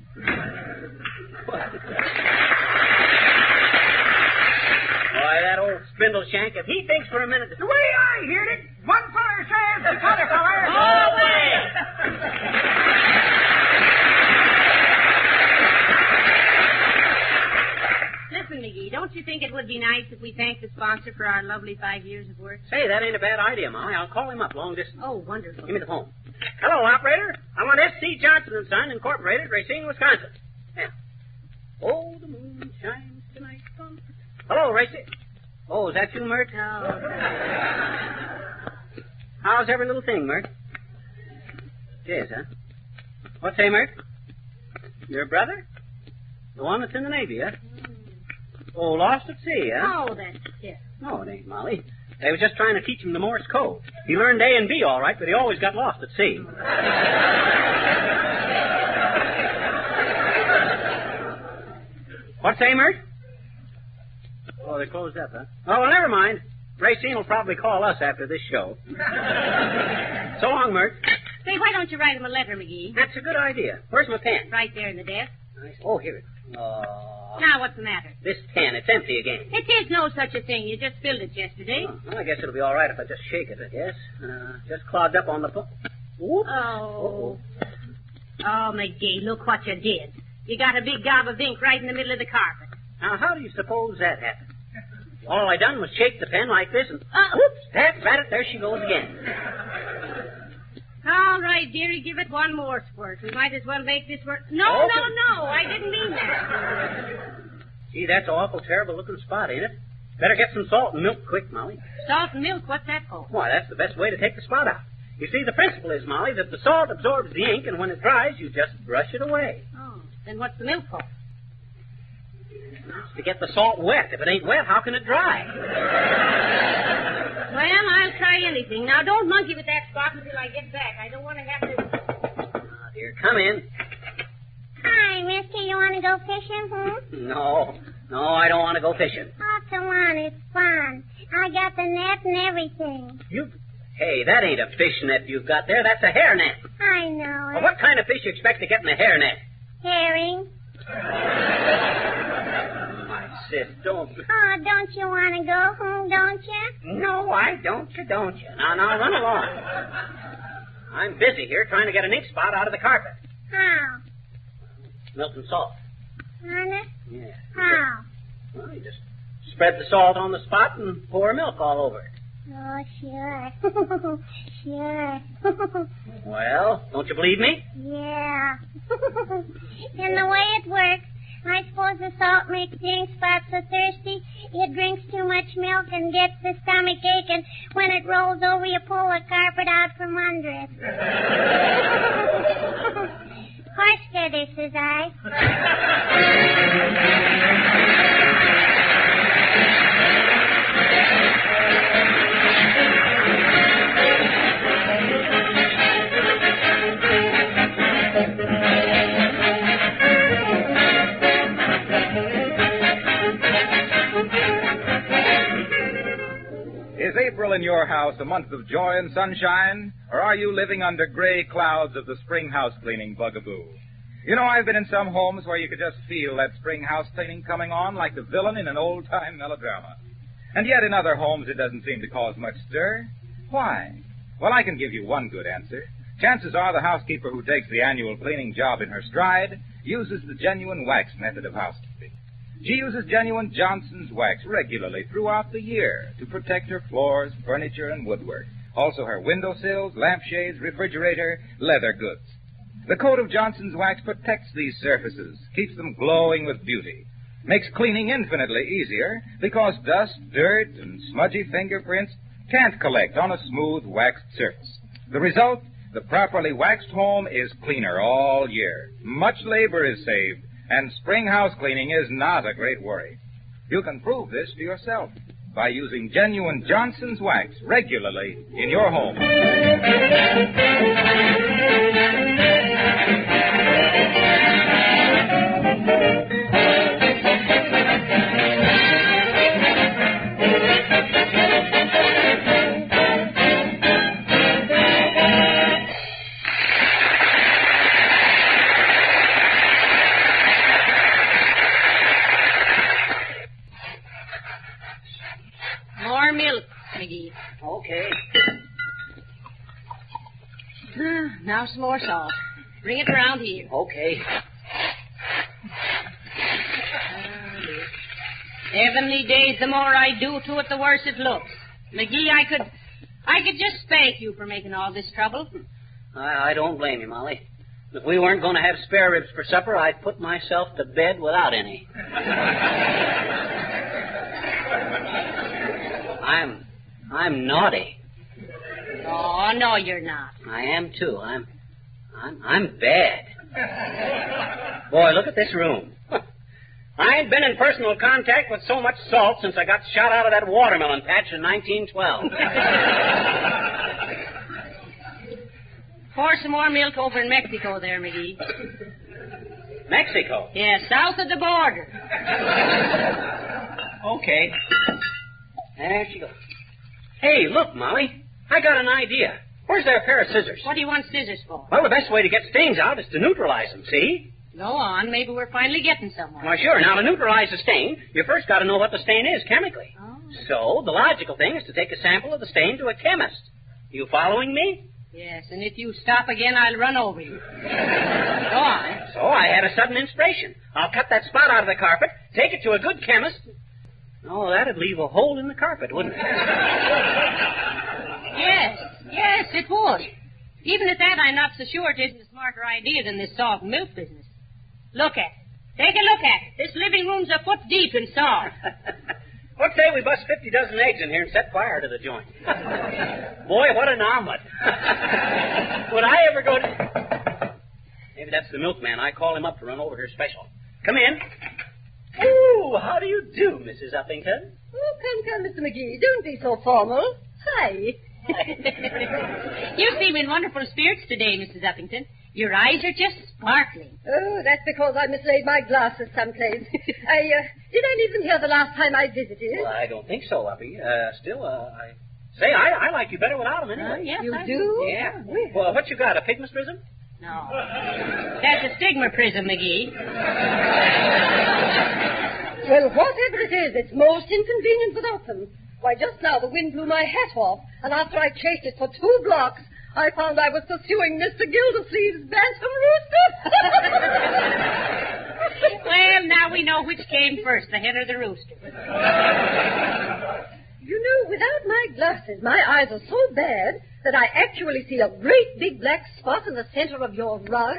S6: Why, that old spindle shank, if he thinks for a minute...
S14: The way I heard it, one feller says to t'other feller...
S5: Listen, McGee, don't you think it would be nice if we thanked the sponsor for our lovely five years of work?
S6: Say, that ain't a bad idea, Molly. I'll call him up long distance.
S5: Oh, wonderful.
S6: Give me the phone. Hello, operator. I want S.C. Johnson and Son, Incorporated, Racine, Wisconsin. Yeah. Oh, the moon shines tonight. on- Hello, Racine. Oh, is that you, Myrt?
S5: No. (laughs)
S6: How's every little thing, Myrt? Yes, huh? What's say, Myrt? Your brother? The one that's in the Navy, huh? Oh, lost at sea, huh?
S5: Oh, that's it.
S6: No, it ain't, Molly. They was just trying to teach him the Morse code. He learned A and B all right, but he always got lost at sea. What's say, Myrt? Oh, they closed up, huh? Oh, well, never mind. Racine will probably call us after this show. (laughs) so long, Myrt.
S5: Say, why don't you write him a letter, McGee?
S6: That's a good idea. Where's my pen?
S5: Right there in the desk.
S6: Oh, here it is. Oh,
S5: Now, what's the matter?
S6: this pen, it's empty again.
S5: It is no such a thing. You just filled it yesterday.
S6: Well, I guess it'll be all right if I just shake it, I guess. Uh, just clogged up on the... Po- Whoop.
S5: Oh. Oh, McGee, look what you did. You got a big gob of ink right in the middle of the carpet.
S6: Now, how do you suppose that happened? All I done was shake the pen like this and... Whoops! That's at it. There she goes again.
S5: All right, dearie, give it one more squirt. We might as well make this work. No,
S6: Okay.
S5: no, no, I didn't mean that.
S6: Gee, that's an awful terrible looking spot, ain't it? Better get some salt and milk quick, Molly.
S5: Salt and milk, what's that for?
S6: Why, that's the best way to take the spot out. You see, the principle is, Molly, that the salt absorbs the ink, and when it dries, you just brush it away.
S5: Oh, then what's the milk for?
S6: It's to get the salt wet. If it ain't wet, how can it dry?
S5: Well, I'll try anything. Now, don't monkey with that spot until I get back. I don't want to have to.
S6: Here, come in.
S10: Hi, mister. You want to go fishing, hmm? (laughs)
S6: No, no, I don't want to go fishing.
S10: Oh, come on. It's fun. I got the net and everything.
S6: You, hey, that ain't a fish net you've got there. That's a hair net.
S10: I know
S6: Well, what kind of fish you expect to get in a hair net?
S10: Herring. (laughs)
S6: Sis, don't.
S10: Oh, don't you want to go home, don't you?
S6: No, I don't you, don't you? Now, now, run along. I'm busy here trying to get an ink spot out of the carpet.
S10: How?
S6: Milk and salt.
S10: Honest?
S6: Yeah.
S10: How?
S6: Well, you just spread the salt on the spot and pour milk all over it.
S10: Oh, sure. (laughs) sure. (laughs)
S6: Well, don't you believe me?
S10: yeah. (laughs) and the way it works, I suppose the salt makes ink spot so thirsty it drinks too much milk and gets the stomach ache, and when it rolls over, you pull the carpet out from under it. Horse steady, says I.
S4: Is April in your house a month of joy and sunshine, or are you living under gray clouds of the spring house cleaning bugaboo? You know, I've been in some homes where you could just feel that spring house cleaning coming on like the villain in an old time melodrama. And yet in other homes it doesn't seem to cause much stir. Why? Well, I can give you one good answer. Chances are the housekeeper who takes the annual cleaning job in her stride uses the genuine wax method of housekeeping. She uses genuine Johnson's wax regularly throughout the year to protect her floors, furniture, and woodwork. Also her windowsills, lampshades, refrigerator, leather goods. The coat of Johnson's wax protects these surfaces, keeps them glowing with beauty, makes cleaning infinitely easier because dust, dirt, and smudgy fingerprints can't collect on a smooth waxed surface. The result? The properly waxed home is cleaner all year. Much labor is saved, and spring house cleaning is not a great worry. You can prove this to yourself by using genuine Johnson's wax regularly in your home.
S5: Milk, McGee.
S6: Okay. (clears throat)
S5: Ah, now some more salt. Bring it around here.
S6: Okay.
S5: Heavenly days, the more I do to it, the worse it looks. McGee, I could, I could just spank you for making all this trouble.
S6: I, I don't blame you, Molly. If we weren't going to have spare ribs for supper, I'd put myself to bed without any. (laughs) I'm, I'm naughty.
S5: Oh, no, you're not.
S6: I am too. I'm, I'm, I'm bad. Boy, look at this room. (laughs) I ain't been in personal contact with so much salt since I got shot out of that watermelon patch in 1912.
S5: Pour some more milk over in Mexico there, McGee.
S6: Mexico.
S5: Yeah, south of the border.
S6: Okay. There she goes. Hey, look, Molly. I got an idea. Where's their pair of scissors?
S5: What do you want scissors for?
S6: Well, the best way to get stains out is to neutralize them, see?
S5: Go on. Maybe we're finally getting somewhere.
S6: Well, sure. Now, to neutralize a stain, you first got to know what the stain is chemically.
S5: Oh.
S6: So, the logical thing is to take a sample of the stain to a chemist. You following me?
S5: Yes, and if you stop again, I'll run over you. (laughs) Go on.
S6: So, I had a sudden inspiration. I'll cut that spot out of the carpet, take it to a good chemist. Oh, that'd leave a hole in the carpet, wouldn't it?
S5: Yes, yes, it would. Even at that, I'm not so sure it isn't a smarter idea than this salt and milk business. Look at it. Take a look at it. This living room's a foot deep in salt. (laughs)
S6: What say we bust 50 dozen eggs in here and set fire to the joint? (laughs) Boy, what an omelet. (laughs) Would I ever go to... Maybe that's the milkman. I call him up to run over here special. Come in. Ooh, how do you do, Mrs. Uppington?
S15: Oh, come, come, Mr. McGee. Don't be so formal. Hi. (laughs)
S5: you seem in wonderful spirits today, Mrs. Uppington. Your eyes are just sparkling.
S15: Oh, that's because I mislaid my glasses someplace. I, uh, did I leave them here the last time I visited?
S6: Well, I don't think so, Uppy. Uh, still, uh, I... Say, I, I like you better without them anyway.
S5: Uh, yes,
S15: you
S5: I
S15: do?
S6: Yeah. Well, what you got, a pigmatism?
S5: No. That's a stigmatism, McGee. (laughs)
S15: Well, whatever it is, it's most inconvenient without them. Why, just now the wind blew my hat off, and after I chased it for two blocks, I found I was pursuing Mr. Gildersleeve's bantam rooster. (laughs)
S5: well, now we know which came first, the hen or the rooster.
S15: You know, without my glasses, my eyes are so bad that I actually see a great big black spot in the center of your rug.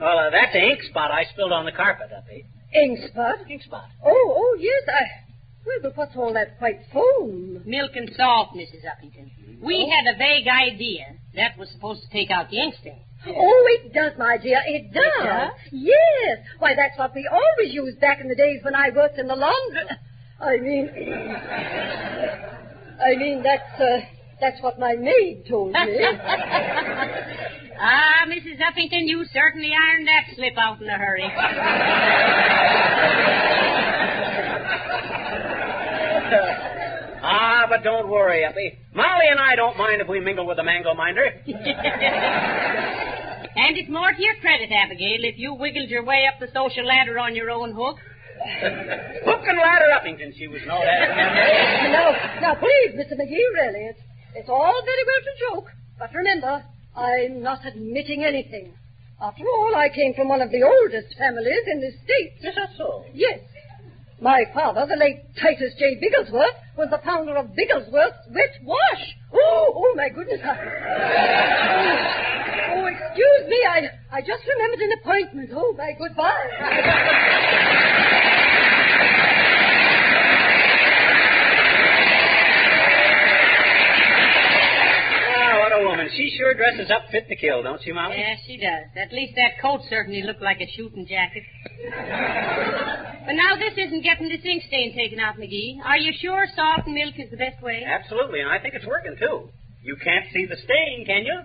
S6: Well, uh, that's an ink spot I spilled on the carpet, Uppy.
S15: Ink spot?
S6: Ink spot.
S15: Oh, oh, yes, I... Well, but what's all that white foam?
S5: Milk and salt, Mrs. Uppington. We had a vague idea that was supposed to take out the ink stain.
S15: Oh, it does, my dear. It does.
S5: It does?
S15: Yes. Why, that's what we always used back in the days when I worked in the laundry. I mean, (coughs) I mean that's uh, that's what my maid told me. (laughs)
S5: ah, Mrs. Uppington, you certainly ironed that slip out in a hurry.
S6: Ah, but don't worry, Uppy. Molly and I don't mind if we mingle with the mango minder. (laughs)
S5: And it's more to your credit, Abigail, if you wiggled your way up the social ladder on your own hook.
S6: Hook and ladder Uppington, she was no as.
S15: now, now, please, Mr. McGee, really, it's, it's all very well to joke, but remember, I'm not admitting anything. After all, I came from one of the oldest families in this state.
S6: Is that so?
S15: Yes. My father, the late Titus J. Bigglesworth, was the founder of Bigglesworth's Wet Wash. Oh, oh, my goodness. (laughs) oh, excuse me, I, I just remembered an appointment. Oh, my goodbye. (laughs)
S6: Ah, what a woman. She sure dresses up fit to kill, don't she, Molly?
S5: Yes, she does. At least that coat certainly looked like a shooting jacket. (laughs) but now this isn't getting this ink stain taken out, McGee. Are you sure salt and milk is the best way?
S6: Absolutely, and I think it's working, too. You can't see the stain, can you?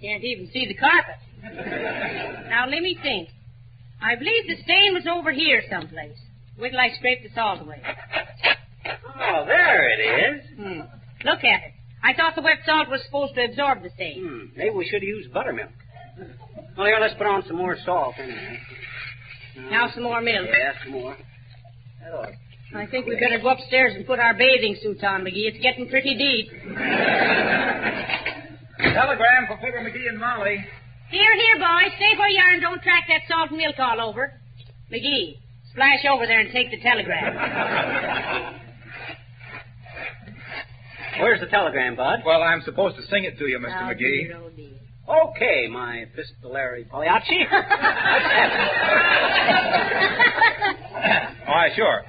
S5: Can't even see the carpet. (laughs) now let me think. I believe the stain was over here someplace. Wait till I scrape the salt away.
S6: Oh, there it is.
S5: Hmm. Look at it. I thought the wet salt was supposed to absorb the stain.
S6: Hmm, maybe we should have used buttermilk. Well, here, let's put on some more salt anyway.
S5: Now some more milk.
S6: Yeah, some more. Oh.
S5: I think we better go upstairs and put our bathing suits on, McGee. It's getting pretty deep.
S4: Telegram for Fibber McGee and Molly.
S5: Here, here, boys. Stay where you are and don't track that salt and milk all over. McGee, splash over there and take the telegram. (laughs)
S6: Where's the telegram, Bud?
S4: Well, I'm supposed to sing it to you, Mr.
S5: Oh,
S4: McGee.
S5: dear, oh, dear.
S6: Okay, my epistolary Pagliacci. (laughs)
S4: Why, sure. (clears throat)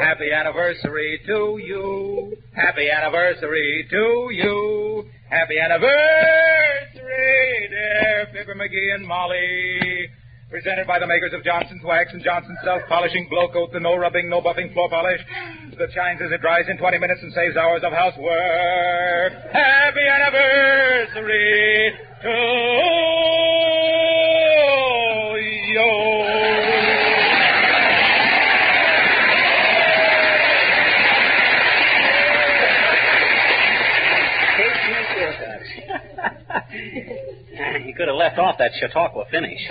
S4: Happy anniversary to you. Happy anniversary to you. Happy anniversary, dear Fibber McGee and Molly. Presented by the makers of Johnson's Wax and Johnson's Self-Polishing Glo-Coat, the no-rubbing, no-buffing floor polish that shines as it dries in 20 minutes and saves hours of housework. Happy anniversary to
S6: could have left off that Chautauqua finish. (laughs)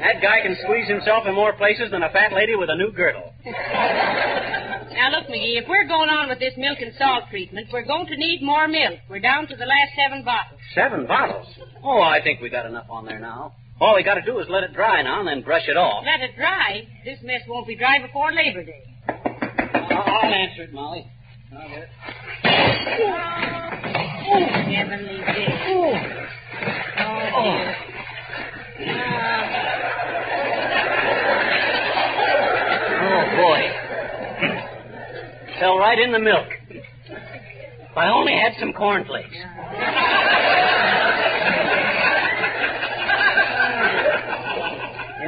S6: that guy can squeeze himself in more places than a fat lady with a new girdle.
S5: Now, look, McGee, if we're going on with this milk and salt treatment, we're going to need more milk. We're down to the last seven bottles.
S6: Seven bottles? Oh, I think we got enough on there now. All we got to do is let it dry now and then brush it off.
S5: Let it dry. This mess won't be dry before Labor Day.
S6: I'll, I'll answer it, Molly. I'll get it. (laughs)
S5: Oh, heavenly day. Oh, dear.
S6: Oh, boy. Fell right in the milk. If I only had some cornflakes.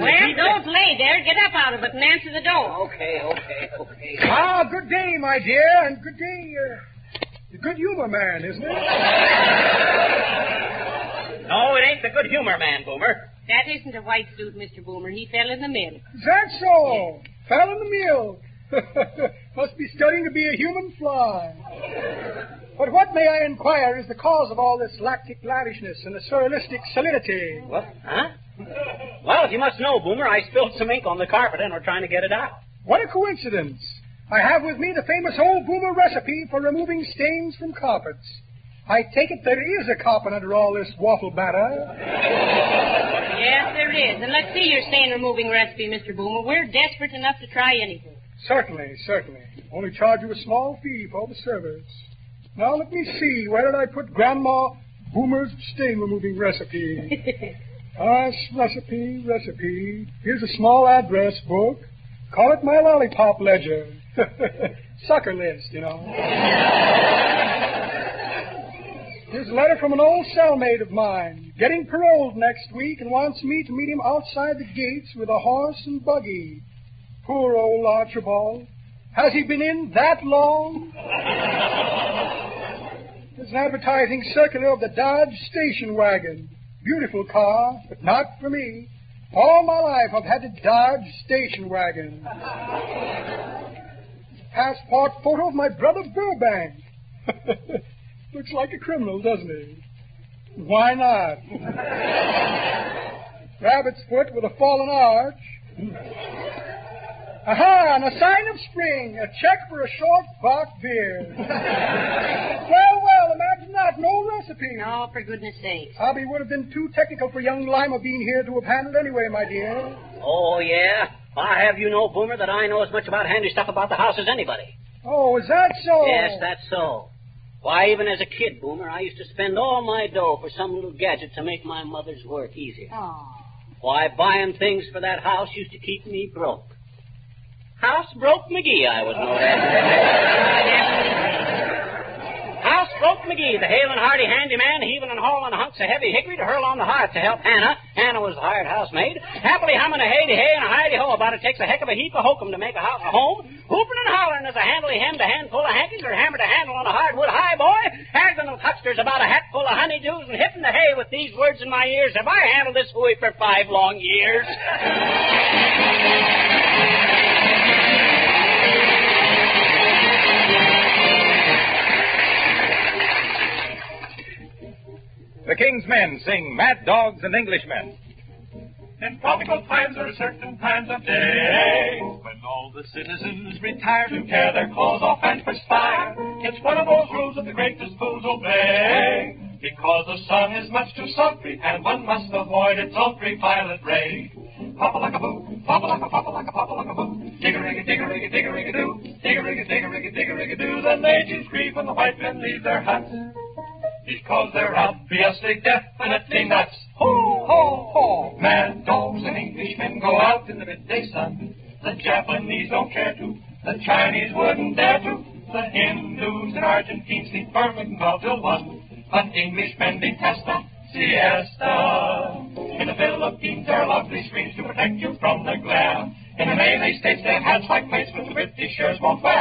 S5: Well, don't lay there. Get up out of it and answer the door.
S6: Okay, okay, okay.
S14: Ah, good day, my dear, and good day, uh, the good humor man, isn't it? (laughs)
S6: No, it ain't the good humor man, Boomer.
S5: That isn't a white suit, Mr. Boomer. He fell in the milk.
S14: That's so. Fell in the milk. (laughs) Must be studying to be a human fly. But what, may I inquire, is the cause of all this lactic lavishness and the surrealistic solidity?
S6: What? Huh? Well, if you must know, Boomer, I spilled some ink on the carpet and we're trying to get it out.
S14: What a coincidence. I have with me the famous old Boomer recipe for removing stains from carpets. I take it there is a carpet under all this waffle batter.
S5: Yes, there is. And let's see your stain removing recipe, Mr. Boomer. We're desperate enough to try anything.
S14: Certainly, certainly. Only charge you a small fee for the service. Now let me see. Where did I put Grandma Boomer's stain removing recipe? (laughs) Ah, recipe, recipe. Here's a small address book. Call it my lollipop ledger. (laughs) Sucker list, you know. Here's a letter from an old cellmate of mine, getting paroled next week and wants me to meet him outside the gates with a horse and buggy. Poor old Archibald. Has he been in that long? There's an advertising circular of the Dodge station wagon. Beautiful car, but not for me. All my life I've had to dodge station wagons. Passport photo of my brother Burbank. (laughs) Looks like a criminal, doesn't he? Why not? (laughs) Rabbit's foot with a fallen arch. Aha, and a sign of spring, a check for a short box beer. (laughs) well, well, imagine that, no recipe.
S5: No, for goodness sake.
S14: Hobby would have been too technical for young Lima being here to have handled anyway, my dear.
S6: Oh, yeah? I have you know, Boomer, that I know as much about handy stuff about the house as anybody.
S14: Oh, is that so?
S6: Yes, that's so. Why, even as a kid, Boomer, I used to spend all my dough for some little gadget to make my mother's work easier.
S5: Oh.
S6: Why, buying things for that house used to keep me broke. House broke McGee, I was known as. Broke McGee, the hale and hearty handyman, heaving and hauling hunks of heavy hickory to hurl on the hearth to help Hannah. Hannah was the hired housemaid. Happily humming a hey hey and a hidey ho about it takes a heck of a heap of hokum to make a, house, a home. Hooping and hollering as a handily hemmed a handful of hankins or hammer to handle on a hardwood high boy. Haggling with hucksters about a hatful of honeydews and hitting the hay with these words in my ears. Have I handled this hooey for five long years? (laughs)
S16: The King's Men sing Mad Dogs and Englishmen.
S8: In tropical times there are certain times of day when all the citizens retire to tear their clothes off and perspire. It's one of those rules that the greatest fools obey. Because the sun is much too sultry and one must avoid its ultraviolet ray. Papa like a boo, papa like a papa like a papa like a boo. Digger-rigga, digger-rigga, digger-rigga doo. Digger-rigga, digger-rigga, digger-rigga doo. The natives grieve when the white men leave their huts. Because they're obviously definitely nuts. Ho, ho, ho. Mad dogs and Englishmen go out in the midday sun. The Japanese don't care to. The Chinese wouldn't dare to. The Hindus and Argentines sleep perfect and well till one. But Englishmen detest the siesta. In the Philippines, there are lovely screens to protect you from the glare. In the States, they have hats like which the Britishers won't wear.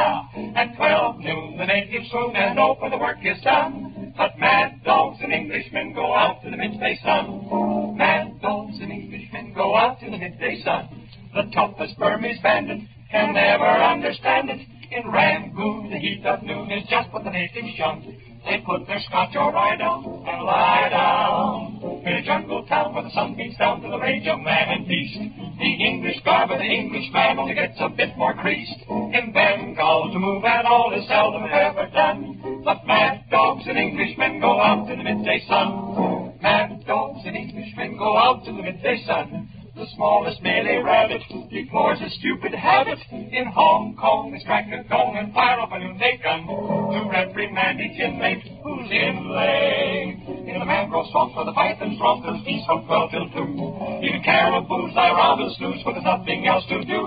S8: At 12 noon, the natives swoon and know when the work is done. But mad dogs and Englishmen go out in the midday sun. Mad dogs and Englishmen go out in the midday sun. The toughest Burmese bandit can never understand it. In Rangoon, the heat of noon is just what the natives shun. They put their scotch or rye down and lie down. In a jungle town where the sun beats down to the rage of man and beast. The English garb of the Englishman only gets a bit more creased. In Bengal, to move at all is seldom ever done. But mad dogs and Englishmen go out in the midday sun. Mad dogs and Englishmen go out in the midday sun. The smallest Malay rabbit deplores his stupid habit. In Hong Kong, they strike a gong and fire up a noonday gun to reprimand each inmate who's inlaid. In the mangrove swamp where the pythons romp, there's peace from 12 till 2. Even caribous around and snooze, for there's nothing else to do.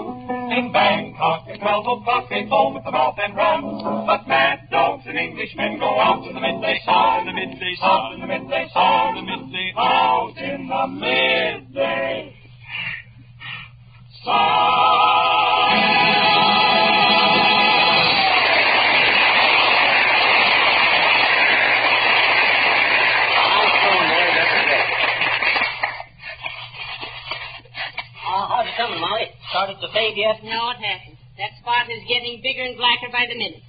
S8: In Bangkok, at 12 o'clock, they foam at the mouth and run. But mad dogs and Englishmen go out in the midday sun, In the midday sun, in the midday sun, in the midday out in the midday.
S6: Uh, Started to fade yet?
S5: No, it hasn't. That spot is getting bigger and blacker by the minute.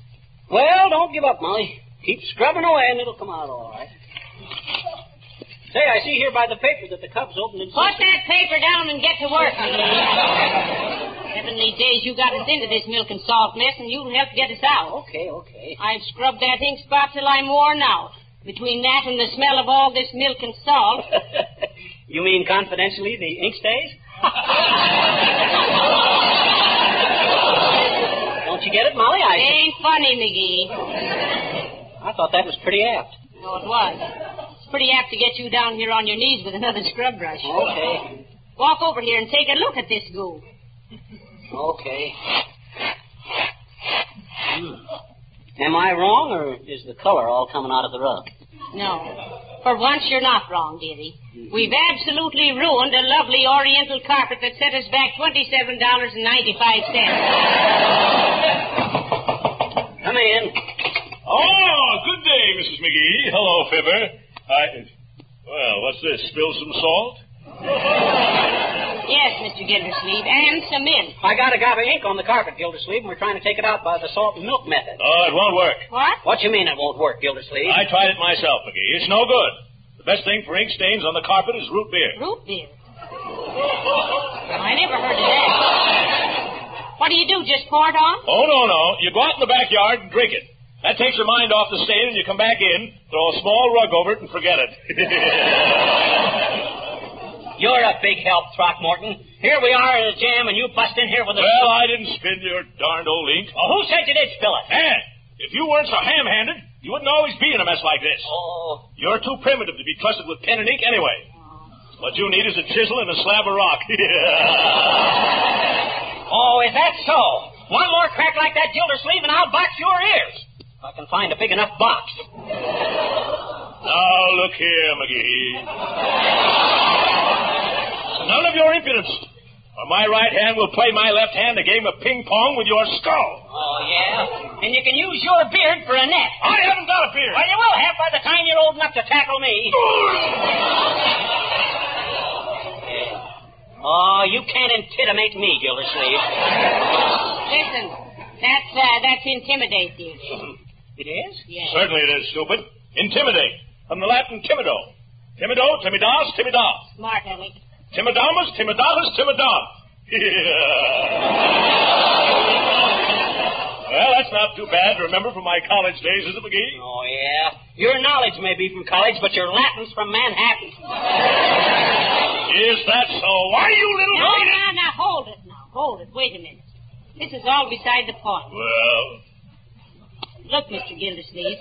S6: Well, don't give up, Molly. Keep scrubbing away and it'll come out all right. Say, I see here by the paper that the Cubs opened in...
S5: Put that paper down and get to work. Heavenly days, you got us into this milk and salt mess, and you'll help get us out.
S6: Okay, okay.
S5: I've scrubbed that ink spot till I'm worn out. Between that and the smell of all this milk and salt. (laughs)
S6: you mean confidentially the ink stays? Don't you get it, Molly? I...
S5: It ain't funny, McGee.
S6: I thought that was pretty apt.
S5: No, it was. It's pretty apt to get you down here on your knees with another scrub brush.
S6: Okay.
S5: Walk over here and take a look at this goo.
S6: Okay. Hmm. Am I wrong, or is the color all coming out of the rug?
S5: No. For once, you're not wrong, dearie. We've absolutely ruined a lovely oriental carpet that set us back $27.95.
S6: Come in.
S17: Oh, good day, Mrs. McGee. Hello, Fibber. I. Well, what's this? Spill some salt?
S5: Yes, Mr. Gildersleeve, and some ink.
S6: I got a gob of ink on the carpet, Gildersleeve, and we're trying to take it out by the salt and milk method.
S17: Oh, it won't work.
S5: What?
S6: What do you mean it won't work, Gildersleeve?
S17: I tried it myself, McGee. It's no good. The best thing for ink stains on the carpet is root beer.
S5: Root beer. I never heard of that. What do you do, just pour it on?
S17: Oh, no, no. You go out in the backyard and drink it. That takes your mind off the stain, and you come back in, throw a small rug over it, and forget it. (laughs)
S6: You're a big help, Throckmorton. Here we are in a jam, and you bust in here with a...
S17: well, I didn't spin your darned old ink.
S6: Oh, who said you did spill it?
S17: And if you weren't so ham-handed, you wouldn't always be in a mess like this.
S6: Oh.
S17: You're too primitive to be trusted with pen and ink anyway. What you need is a chisel and a slab of rock. (laughs)
S6: Oh, is that so? One more crack like that Gildersleeve, and I'll box your ears. If I can find a big enough box.
S17: Now, look here, McGee. None of your impudence. Or my right hand will play my left hand a game of ping pong with your skull.
S6: Oh, yeah? And you can use your beard for a net.
S17: I haven't got a beard.
S6: Well, you will have by the time you're old enough to tackle me. oh, you can't intimidate me, Gildersleeve.
S5: Listen, that's, uh, that's intimidate you. (laughs)
S6: It is?
S5: Yes.
S17: Certainly it is, stupid. Intimidate. From the Latin timido. Timido, timidas, timidas.
S5: Smart, Alec.
S17: Timidamus, timidatus, timidon. (laughs) well, that's not too bad to remember from my college days, is it, McGee?
S6: Oh, yeah. Your knowledge may be from college, but your Latin's from Manhattan.
S17: Is that so? Why, you little...
S5: No, now, now, hold it now. Hold it. Wait a minute. This is all beside the point.
S17: Well,
S5: Look, Mr. Gildersleeve,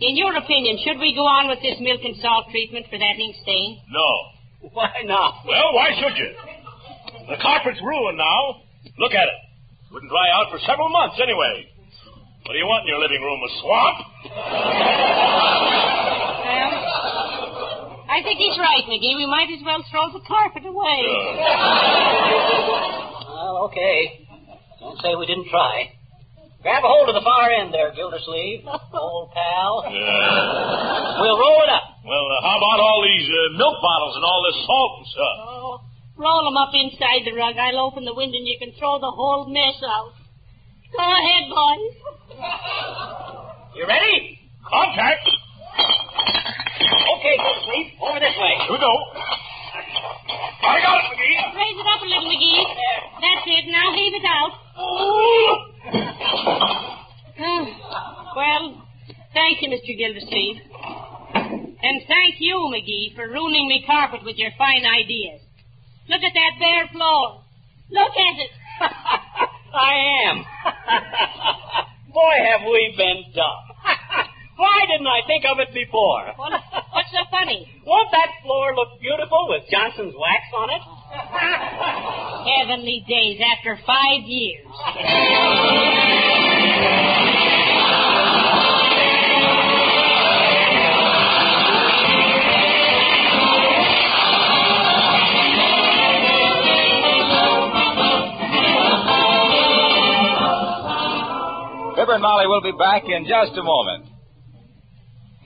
S5: in your opinion, should we go on with this milk and salt treatment for that ink stain?
S17: no.
S6: Why not?
S17: Well, why should you? The carpet's ruined now. Look at it. Wouldn't dry out for several months anyway. What do you want in your living room? A swamp?
S5: Well, I think he's right, McGee. We might as well throw the carpet away.
S6: Well, okay. Don't say we didn't try. Grab a hold of the far end there, Gildersleeve. (laughs) Old pal.
S17: Yeah.
S6: We'll roll it up.
S17: Well, uh, how about all these uh, milk bottles and all this salt and stuff?
S5: Oh, roll 'em up inside the rug. I'll open the window and you can throw the whole mess out. Go ahead, boys.
S6: You ready?
S17: Contact.
S6: Okay, Gildersleeve. Over this way.
S17: Here we go. I got it, McGee.
S5: Raise it up a little, McGee. That's it. Now heave it out. Oh, well, thank you, Mr. Gildersleeve. And thank you, McGee, for ruining me carpet with your fine ideas. Look at that bare floor. Look at it. (laughs)
S6: I am. (laughs) Boy, have we been dumb. (laughs) Why didn't I think of it before?
S5: What, what's so funny?
S6: Won't that floor look beautiful with Johnson's wax on it?
S5: Heavenly days after five years.
S4: And Molly will be back in just a moment.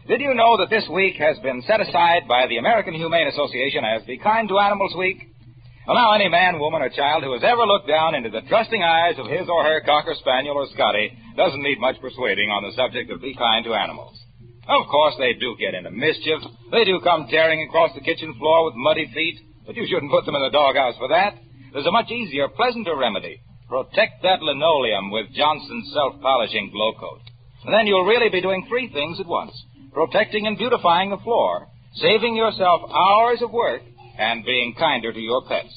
S4: Did you know that this week has been set aside by the American Humane Association as Be Kind to Animals Week? Well, now, any man, woman, or child who has ever looked down into the trusting eyes of his or her Cocker Spaniel or Scotty doesn't need much persuading on the subject of Be Kind to Animals. Of course, they do get into mischief. They do come tearing across the kitchen floor with muddy feet, but you shouldn't put them in the doghouse for that. There's a much easier, pleasanter remedy. Protect that linoleum with Johnson's self-polishing Glo-Coat. And then you'll really be doing three things at once. Protecting and beautifying the floor, saving yourself hours of work, and being kinder to your pets.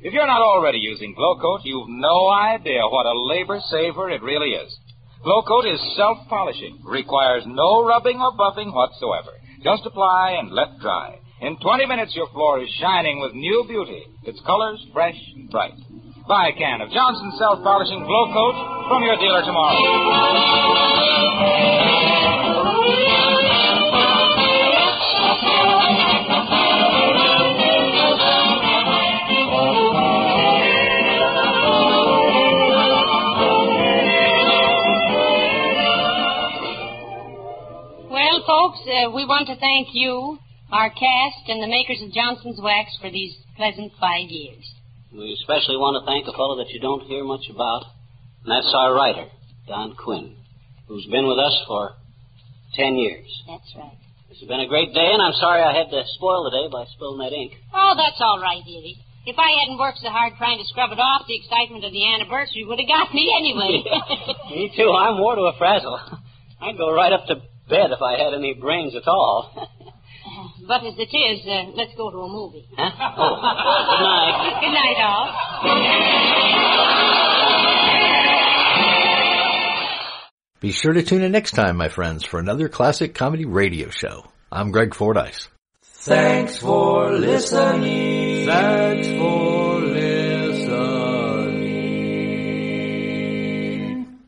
S4: If you're not already using Glo-Coat, you've no idea what a labor saver it really is. Glo-Coat is self-polishing, requires no rubbing or buffing whatsoever. Just apply and let dry. In 20 minutes, your floor is shining with new beauty, its colors fresh and bright. Buy a can of Johnson's self-polishing Glo-Coat from your dealer tomorrow.
S5: Well, folks, uh, we want to thank you, our cast, and the makers of Johnson's Wax for these pleasant five years.
S6: We especially want to thank a fellow that you don't hear much about, and that's our writer, Don Quinn, who's been with us for ten years.
S5: That's right.
S6: This has been a great day, and I'm sorry I had to spoil the day by spilling that ink.
S5: Oh, that's all right, dearie. If I hadn't worked so hard trying to scrub it off, the excitement of the anniversary would have got me anyway. (laughs)
S6: Me too. I'm more to a frazzle. (laughs) I'd go right up to bed if I had any brains at all. (laughs)
S5: but as it is, uh, let's go to a movie.
S6: Huh? Oh, (laughs) good night.
S5: Good night, all.
S3: Be sure to tune in next time, my friends, for another classic comedy radio show. I'm Greg Fordyce.
S18: Thanks for listening. Thanks for